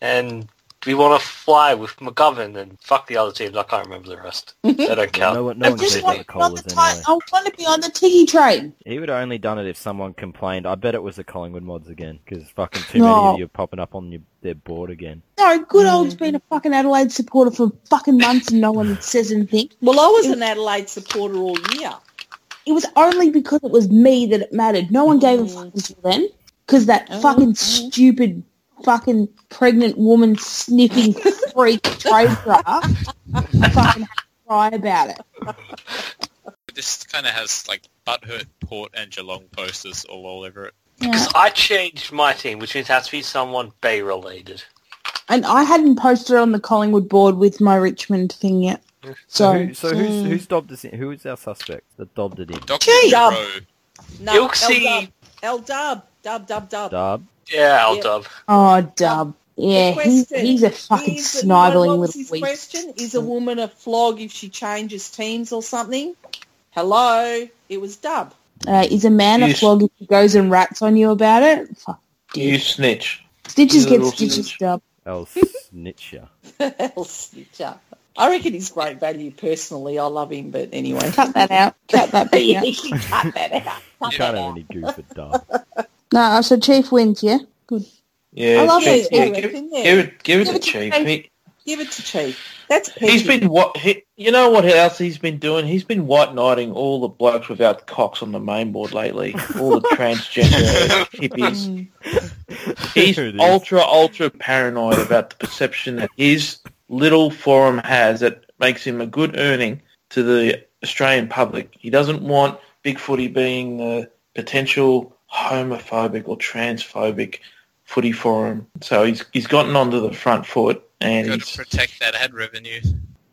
And we want to fly with McGovern and fuck the other teams. I can't remember the rest. Mm-hmm. they don't No count. one, no I one just cares want about the to be on the Colas ti- anyway. I want to be on the Tiggy train. He would have only done it if someone complained. I bet it was the Collingwood mods again, because fucking too No. many of you are popping up on your, their board again. No, good Mm. old's been a fucking Adelaide supporter for fucking months and no one says anything. Well, I was an Adelaide supporter all year. It was only because it was me that it mattered. No one gave a fuck mm. until then. Because that Oh, fucking oh. stupid fucking pregnant woman sniffing freak trade draft fucking had to cry about it. This kind of has like butthurt Port and Geelong posters all, all over it. Yeah. Because I changed my team, which means it has to be someone Bay related. And I hadn't posted on the Collingwood board with my Richmond thing yet. So, So, who, so who's mm. who's dobbed us in? Who is our suspect that dobbed it in? Dr. Gee. Dub. Rowe. No, Ilksy. L Dub. Dub, dub, dub. Dub. Yeah, I'll Yeah. dub. Oh, dub. Yeah, The he's, he's a fucking is- sniveling what little his weed. question? Is a woman a flog if she changes teams or something? Hello? It was Dub. Uh, is a man a Yes. flog if he goes and rats on you about it? Fuck. You snitch. Stitches You get little stitches, snitch. dub. El Snitcher. Hell, snitcher. I reckon he's great value personally. I love him, but anyway. Cut that out. Cut that bit out. you can cut that out. Cut You that can't have out. any goof at Dub. No, I said Chief wins, yeah? Good. Yeah, I love Chief, it. yeah, I give, give it, give it Give to it to Chief. Chief. He, Give it to Chief. That's petty. he's been what? He, you know what else he's been doing? He's been white knighting all the blokes without cocks on the main board lately. All the transgender hippies. Mm. He's There it is. ultra, ultra paranoid about the perception that his little forum has that makes him a good earning to the Australian public. He doesn't want Big Footy being the potential homophobic or transphobic footy forum. So he's he's gotten onto the front foot and Got he's to protect that ad revenue.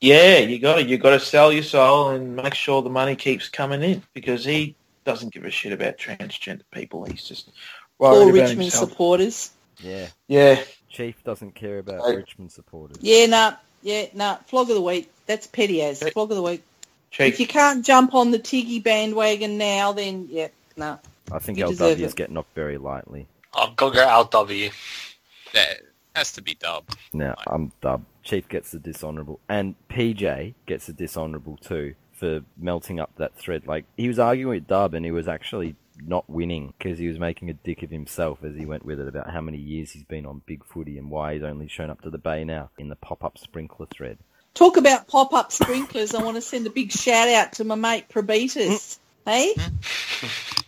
yeah, you got to you got to sell your soul and make sure the money keeps coming in because he doesn't give a shit about transgender people. He's just Poor worried about Richmond himself. supporters. Yeah. Yeah, Chief doesn't care about Right. Richmond supporters. Yeah, nah, yeah, nah. Flog of the week. That's petty as. Hey. Flog of the week. Chief. If you can't jump on the Tiggy bandwagon now, then yeah, nah. I think You LW is getting knocked very lightly. I'll go go LW. That has to be dub. Now, I'm Dub. Chief gets the dishonourable. And PJ gets the dishonourable too for melting up that thread. Like, he was arguing with Dub and he was actually not winning because he was making a dick of himself as he went with it about how many years he's been on big footy and why he's only shown up to the bay now in the pop-up sprinkler thread. Talk about pop-up sprinklers. I want to send a big shout out to my mate Probetus. Mm. hey? Mm.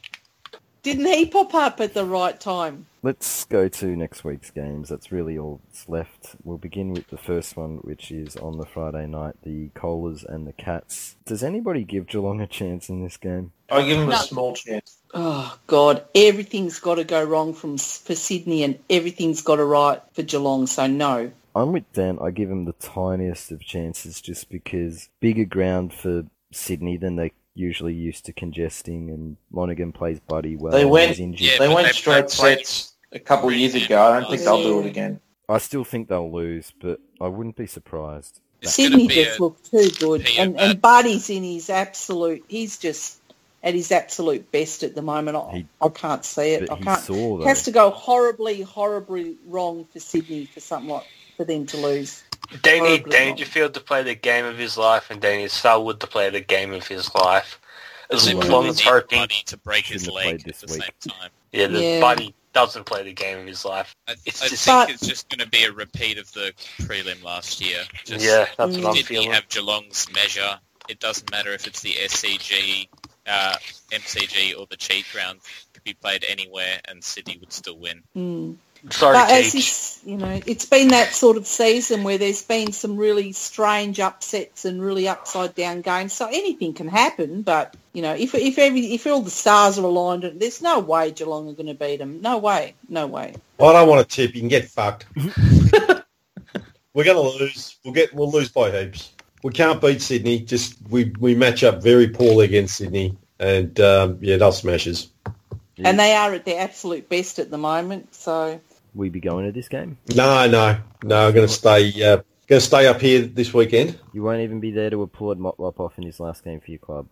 Didn't he pop up at the right time? Let's go to next week's games. That's really all that's left. We'll begin with the first one, which is on the Friday night, the Colas and the Cats. Does anybody give Geelong a chance in this game? I give him No. a small chance. Oh God, everything's got to go wrong from for Sydney, and everything's got to right for Geelong. So no. I'm with Dan. I give him the tiniest of chances just because bigger ground for Sydney than they usually used to congesting, and Lonergan plays Buddy well. They went- Yeah, they went they- straight they sets a couple of years ago. I don't think they'll do it again. I still think they'll lose, but I wouldn't be surprised. It's Sydney be just looked too good, and, bad- and Buddy's in his absolute. He's just at his absolute best at the moment. I, He- I can't see it. But I can't. saw It has to go horribly, horribly wrong for Sydney for something like for them to lose. They need Dangerfield to play the game of his life, and they need Selwood to play the game of his life. As Well, long as need hoping, Buddy to break his leg at the week. same time. yeah, the Yeah. buddy doesn't play the game of his life. I, It's I just- think But- it's just going to be a repeat of the prelim last year. Just yeah, that's what I'm Sydney feeling. have Geelong's measure. It doesn't matter if it's the SCG, uh, MCG, or the cheat round. It could be played anywhere, and Sydney would still win. Mm. Sorry, But as Teach. is, you know, it's been that sort of season where there's been some really strange upsets and really upside down games. So anything can happen. But you know, if if every if all the stars are aligned, there's no way Geelong are going to beat them. No way. No way. I don't want to tip. You can get fucked. We're going to lose. We'll get. We'll lose by heaps. We can't beat Sydney. Just we we match up very poorly against Sydney, and um, yeah, they'll smash us. And they are at their absolute best at the moment. So We be going to this game? No, no, no. I'm going to stay. Uh, going to stay up here this weekend. You won't even be there to applaud Motlop off in his last game for your club.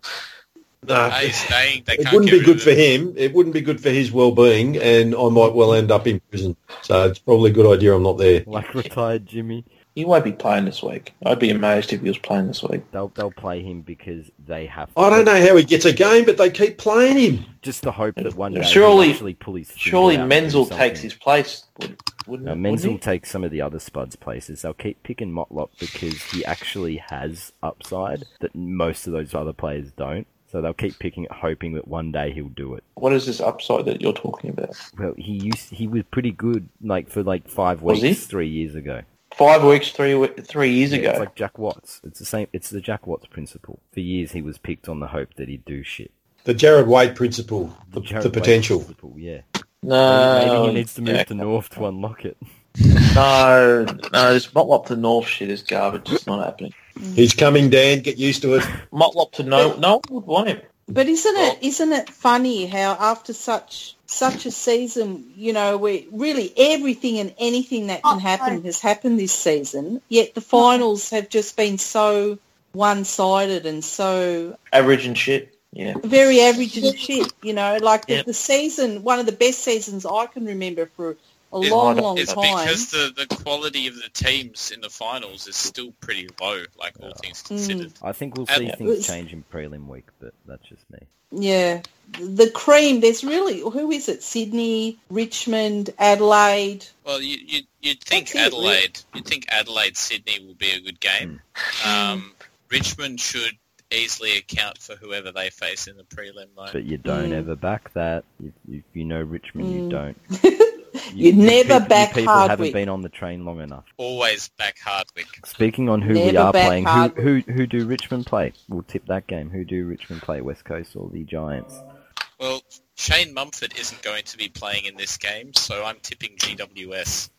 No, Hey, staying, they it can't wouldn't be good for him. It wouldn't be good for his well-being, and I might well end up in prison. So it's probably a good idea I'm not there. Like retired Jimmy. He won't be playing this week. I'd be amazed if he was playing this week. They'll they'll play him because they have. To. I don't know how he gets a game, but they keep playing him. Just the hope that one day Surely- he'll actually pull his. finger Surely out and do Menzel takes his place, would- wouldn't, No, Menzel he? takes some of the other Spuds places. They'll keep picking Motlop because he actually has upside that most of those other players don't. So they'll keep picking it, hoping that one day he'll do it. What is this upside that you're talking about? Well, he used he was pretty good, like for like five Was weeks three years ago. Five weeks, three three years Yeah, ago. It's like Jack Watts. It's the same. It's the Jack Watts principle. For years, he was picked on the hope that he'd do shit. The Jarrad Waite principle, the, Jarrad the potential. principle, yeah. no, Maybe he needs to move yeah, to North to unlock it. No, no, this Motlop to North shit is garbage. It's not happening. He's coming, Dan. Get used to it. Motlop to no, no one would want him. But isn't it isn't it funny how after such such a season, you know, where really everything and anything that can oh, happen has happened this season, yet the oh. finals have just been so one-sided and so Average and shit. Yeah. very average and shit, you know, like the, Yep. the season, one of the best seasons I can remember for a It- long, long It's time. because the, the quality of the teams in the finals is still pretty low, like all things considered. Mm. I think we'll see It things was- change in prelim week, but that's just me. Yeah. The cream, there's really, who is it? Sydney, Richmond, Adelaide. Well, you, you, you'd think That's it, really. Adelaide, you'd think Adelaide Sydney will be a good game. Um, Richmond should easily account for whoever they face in the prelim, though. But you don't Mm. ever back that. If, if you know Richmond, you Mm. don't. You never people, back you people haven't been on the train long enough. Always back Hardwick. Speaking on who we are playing, who, Hardwick. who who do Richmond play? We'll tip that game. Who do Richmond play? West Coast or the Giants? Well, Shane Mumford isn't going to be playing in this game, so I'm tipping GWS.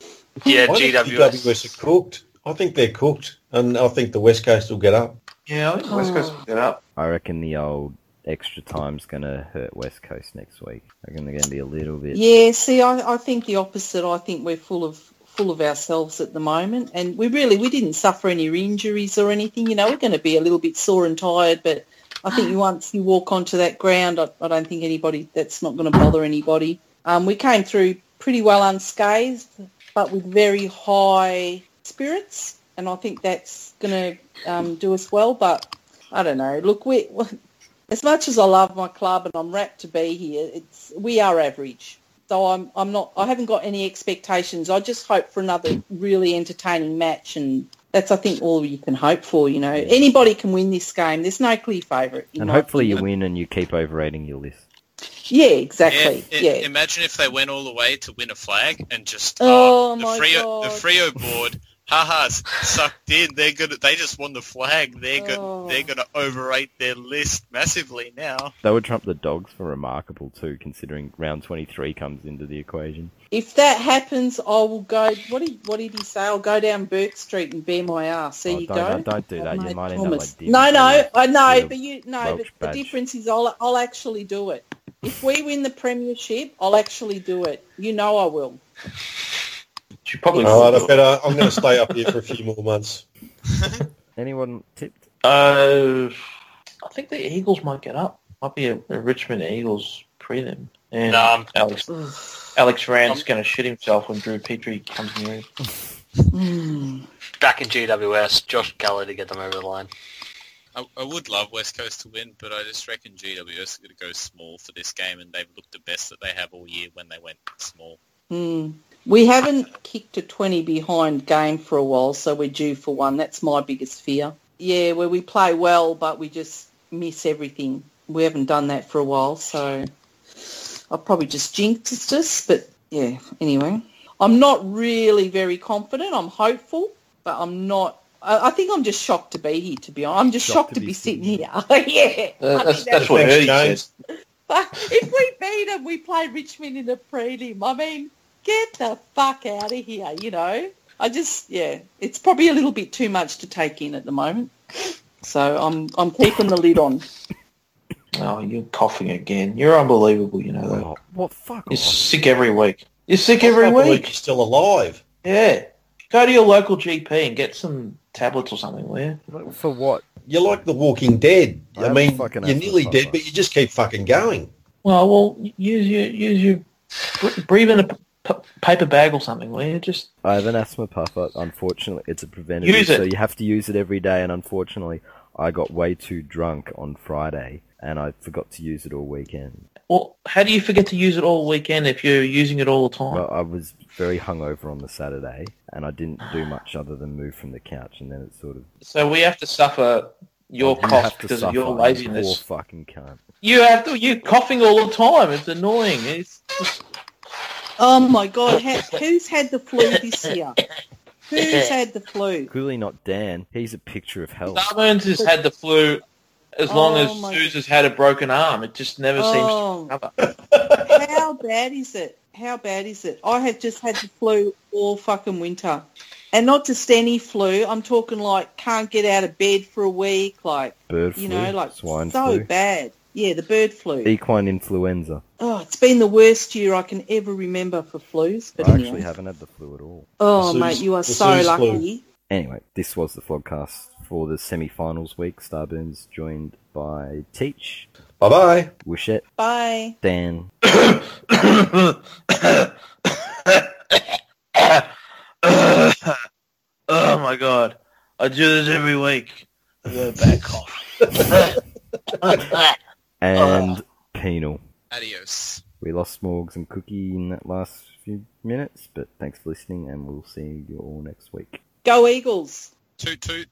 Yeah, GWS. GWS are cooked. I think they're cooked, and I think the West Coast will get up. Yeah, I think West Coast will get up. I reckon the old extra time's going to hurt West Coast next week. I reckon they're going to be a little bit. Yeah, see, I, I think the opposite. I think we're full of full of ourselves at the moment, and we really we didn't suffer any injuries or anything. You know, we're going to be a little bit sore and tired, but I think once you walk onto that ground, I, I don't think anybody that's not going to bother anybody. Um, we came through pretty well unscathed, but with very high spirits, and I think that's going to um, do us well. But I don't know. Look, we as much as I love my club and I'm rapt to be here, it's we are average. So I'm I'm not I haven't got any expectations. I just hope for another really entertaining match and that's I think all you can hope for, you know. Anybody can win this game. There's no clear favourite. And my hopefully you win and you keep overrating your list. Yeah, exactly. Yeah, Yeah. Imagine if they went all the way to win a flag and just Oh, uh, the my Freo the Freo board, haha, s- sucked in. They're gonna they just won the flag. They're Oh. gonna they're gonna overrate their list massively now. They would trump the dogs for remarkable too, considering round 23 comes into the equation. If that happens, I will go. What did what did he say? I'll go down Bourke Street and bare my ass. There Oh, you don't, go. don't, don't do that. You Mate, might end up like Dim. No, no, I know, but you no, but badge. the difference is I'll I'll actually do it. If we win the premiership, I'll actually do it. You know I will. She probably All right, will. I better. I'm going to stay up here for a few more months. Anyone tipped? Uh, I think the Eagles might get up. Might be a, a Richmond Eagles prelim. And No, I'm- Alex Alex Rance's going to shit himself when Drew Petrie comes near him. Hmm. Back in GWS, Josh Gallagher to get them over the line. I, I would love West Coast to win, but I just reckon GWS are going to go small for this game, and they've looked the best that they have all year when they went small. Hmm. We haven't kicked a 20 behind game for a while, so we're due for one. That's my biggest fear. Yeah, where we play well, but we just miss everything. We haven't done that for a while, so I'll probably just jinxed us. But yeah, anyway. I'm not really very confident. I'm hopeful, but I'm not. I, I think I'm just shocked to be here, to be honest. I'm just shocked, to, be sitting here. yeah. Uh, I think that's, that's what Thanks, Ernie says. but if we beat them, we play Richmond in the prelim. I mean, get the fuck out of here, you know? I just, yeah, it's probably a little bit too much to take in at the moment. So I'm, I'm keeping the lid on. Oh, you're coughing again. You're unbelievable, you know that. Oh, what fuck You're off. sick every week. You're sick I every can't week. You're still alive. Yeah. Go to your local GP and get some tablets or something, will you? For what? You're like the Walking Dead. I I, mean, you're nearly dead, but you just keep fucking going. Well, well, use your use your breathe in a p- paper bag or something, will you? Just I have an asthma puffer. Unfortunately, it's a preventative, Use it. so you have to use it every day. And unfortunately, I got way too drunk on Friday, and I forgot to use it all weekend. well, how do you forget to use it all weekend if you're using it all the time? Well, I was very hungover on the Saturday, and I didn't do much other than move from the couch, and then it sort of So we have to suffer your you cough to because of your you laziness. Poor fucking cunt. You have to. You coughing all the time. It's annoying. It's just, Oh my God, who's had the flu this year? Who's had the flu? Clearly not Dan. He's a picture of health. Starburns has had the flu as long Oh, as my- Suze has had a broken arm. It just never Oh. seems to oh. recover. How bad is it? How bad is it? I have just had the flu all fucking winter. And not just any flu. I'm talking like can't get out of bed for a week, like, Bird you flu, know, like swine so flu, bad. Yeah, the bird flu. equine influenza. Oh, it's been the worst year I can ever remember for flus. But I anyway. actually haven't had the flu at all. Oh, The mate, you are the so Suze flu. lucky. Anyway, this was the Flogcast for the semi-finals week. Starburns joined by Teach, Bye-bye. Wooshette, Bye. Dan, oh my god! I do this every week. I got a bad cough. and Penal. Adios. We lost Morgs and Cookie in that last few minutes, but thanks for listening, and we'll see you all next week. Go Eagles. Toot toot.